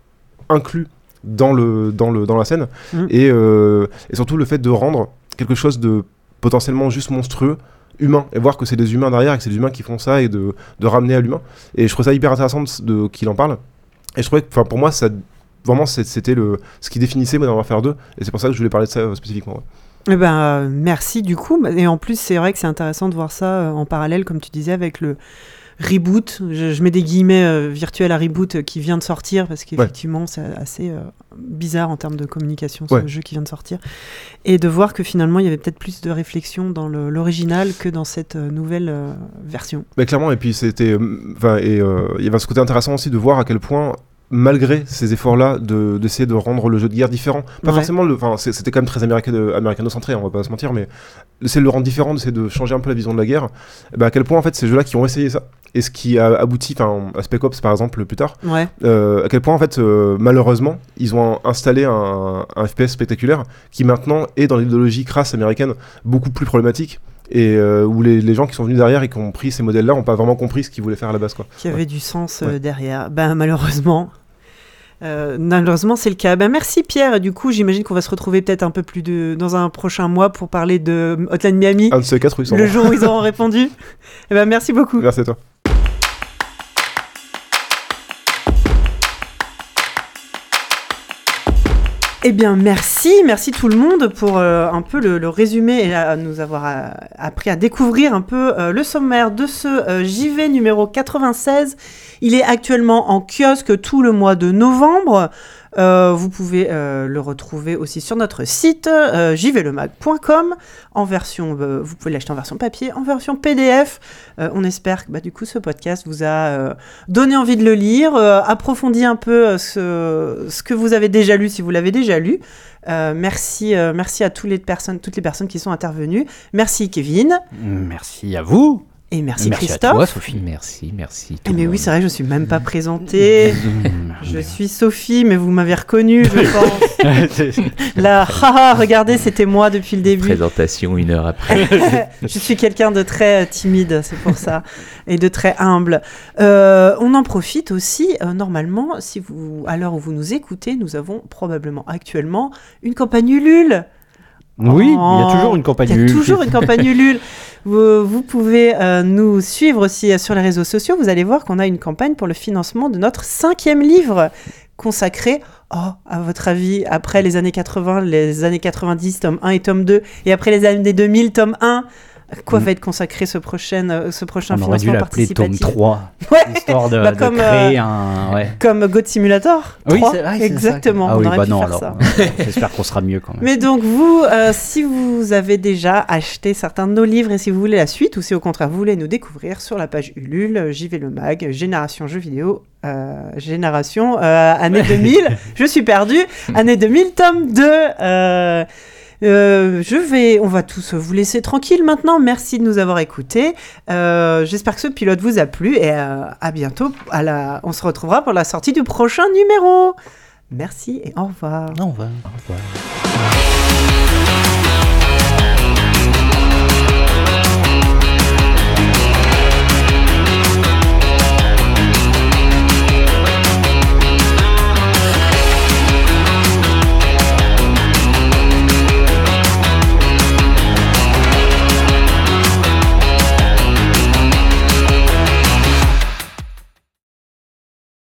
inclus dans le dans le dans la scène Mm. et, euh, et surtout le fait de rendre quelque chose de potentiellement juste monstrueux humain et voir que c'est des humains derrière et que c'est des humains qui font ça et de, de ramener à l'humain et je trouve ça hyper intéressant de, qu'il en parle et je trouvais que pour moi ça vraiment c'était le ce qui définissait Modern Warfare 2 et c'est pour ça que je voulais parler de ça euh, spécifiquement. Eh ben, euh, merci du coup. Et en plus, c'est vrai que c'est intéressant de voir ça euh, en parallèle, comme tu disais, avec le reboot. Je, je mets des guillemets euh, virtuels à reboot euh, qui vient de sortir parce qu'effectivement, c'est assez euh, bizarre en termes de communication ce Ouais. jeu qui vient de sortir. Et de voir que finalement, il y avait peut-être plus de réflexion dans l'original que dans cette euh, nouvelle version. Mais clairement, et puis c'était. il y avait ce côté intéressant aussi de voir à quel point, malgré ces efforts-là, de- d'essayer de, rendre le jeu de guerre différent. Pas Ouais. forcément le. Enfin, c'est- c'était quand même très américain- américano-centré, on va pas se mentir, mais d'essayer de le rendre différent, d'essayer de changer un peu la vision de la guerre. ben, à quel point, en fait, ces jeux-là qui ont essayé ça, et ce qui a abouti, enfin, à Spec Ops par exemple, plus tard, Ouais, euh, à quel point, en fait, euh, malheureusement, ils ont installé un, un FPS spectaculaire qui maintenant est dans l'idéologie crasse américaine beaucoup plus problématique. Et euh, où les, les gens qui sont venus derrière et qui ont pris ces modèles-là n'ont pas vraiment compris ce qu'ils voulaient faire à la base. Quoi. qui avait du sens euh, Ouais. derrière. Ben, malheureusement. Euh, malheureusement, c'est le cas. Ben, merci Pierre. Du coup, j'imagine qu'on va se retrouver peut-être un peu plus de, dans un prochain mois pour parler de Hotline Miami. Un de ces quatre, oui, sans le jour où ils auront répondu. Eh ben, merci beaucoup. Merci à toi. Eh bien, merci, merci tout le monde pour euh, un peu le, résumé et nous avoir euh, appris à découvrir un peu euh, le sommaire de ce JV numéro 96. Il est actuellement en kiosque tout le mois de novembre. Euh, vous pouvez euh, le retrouver aussi sur notre site euh, en version, euh, vous pouvez l'acheter en version papier, en version PDF. On espère que bah, du coup ce podcast vous a donné envie de le lire, approfondi un peu ce, ce que vous avez déjà lu si vous l'avez déjà lu. Merci, merci à toutes les personnes, toutes les personnes qui sont intervenues. Merci Kevin Merci à vous. Et merci, Merci à Christophe. toi, Sophie. Merci, merci. tout Eh, mais oui, c'est vrai, je suis même pas présentée. Je suis Sophie, mais vous m'avez reconnue, je pense. Là, haha, regardez, c'était moi depuis le début. Présentation une heure après. je suis quelqu'un de très euh, timide, c'est pour ça, et de très humble. Euh, on en profite aussi, euh, normalement, si vous, à l'heure où vous nous écoutez, nous avons probablement actuellement une campagne Ulule. Oui, il y a Oh, toujours une campagne. Il y a Ulule. toujours une campagne Ulule. Vous, vous pouvez euh, nous suivre aussi euh, sur les réseaux sociaux. Vous allez voir qu'on a une campagne pour le financement de notre cinquième livre consacré, oh, à votre avis, après les années 80, les années 90, tome 1 et tome 2, et après les années 2000, tome 1. À quoi Mm. va être consacré ce prochain, euh, ce prochain On aurait dû financement l'appeler tome participatif 3, Ouais, histoire de, Bah, de comme, créer un... Ouais. comme God Simulator Oui, 3, c'est vrai, c'est ça. exactement. Ah on oui, aurait bah pu non, faire alors. ça. euh, J'espère qu'on sera mieux quand même. Mais donc vous, euh, si vous avez déjà acheté certains de nos livres et si vous voulez la suite ou si au contraire vous voulez nous découvrir sur la page Ulule, euh, j'y vais le mag, Génération Jeux Vidéo, euh, Génération euh, année 2000, je suis perdu, année 2000 tome 2. Euh, je vais, on va tous vous laisser tranquille maintenant. Merci de nous avoir écoutés. Euh, J'espère que ce pilote vous a plu et euh, à bientôt. On se retrouvera pour la sortie du prochain numéro. Merci et au revoir. On va. Au revoir.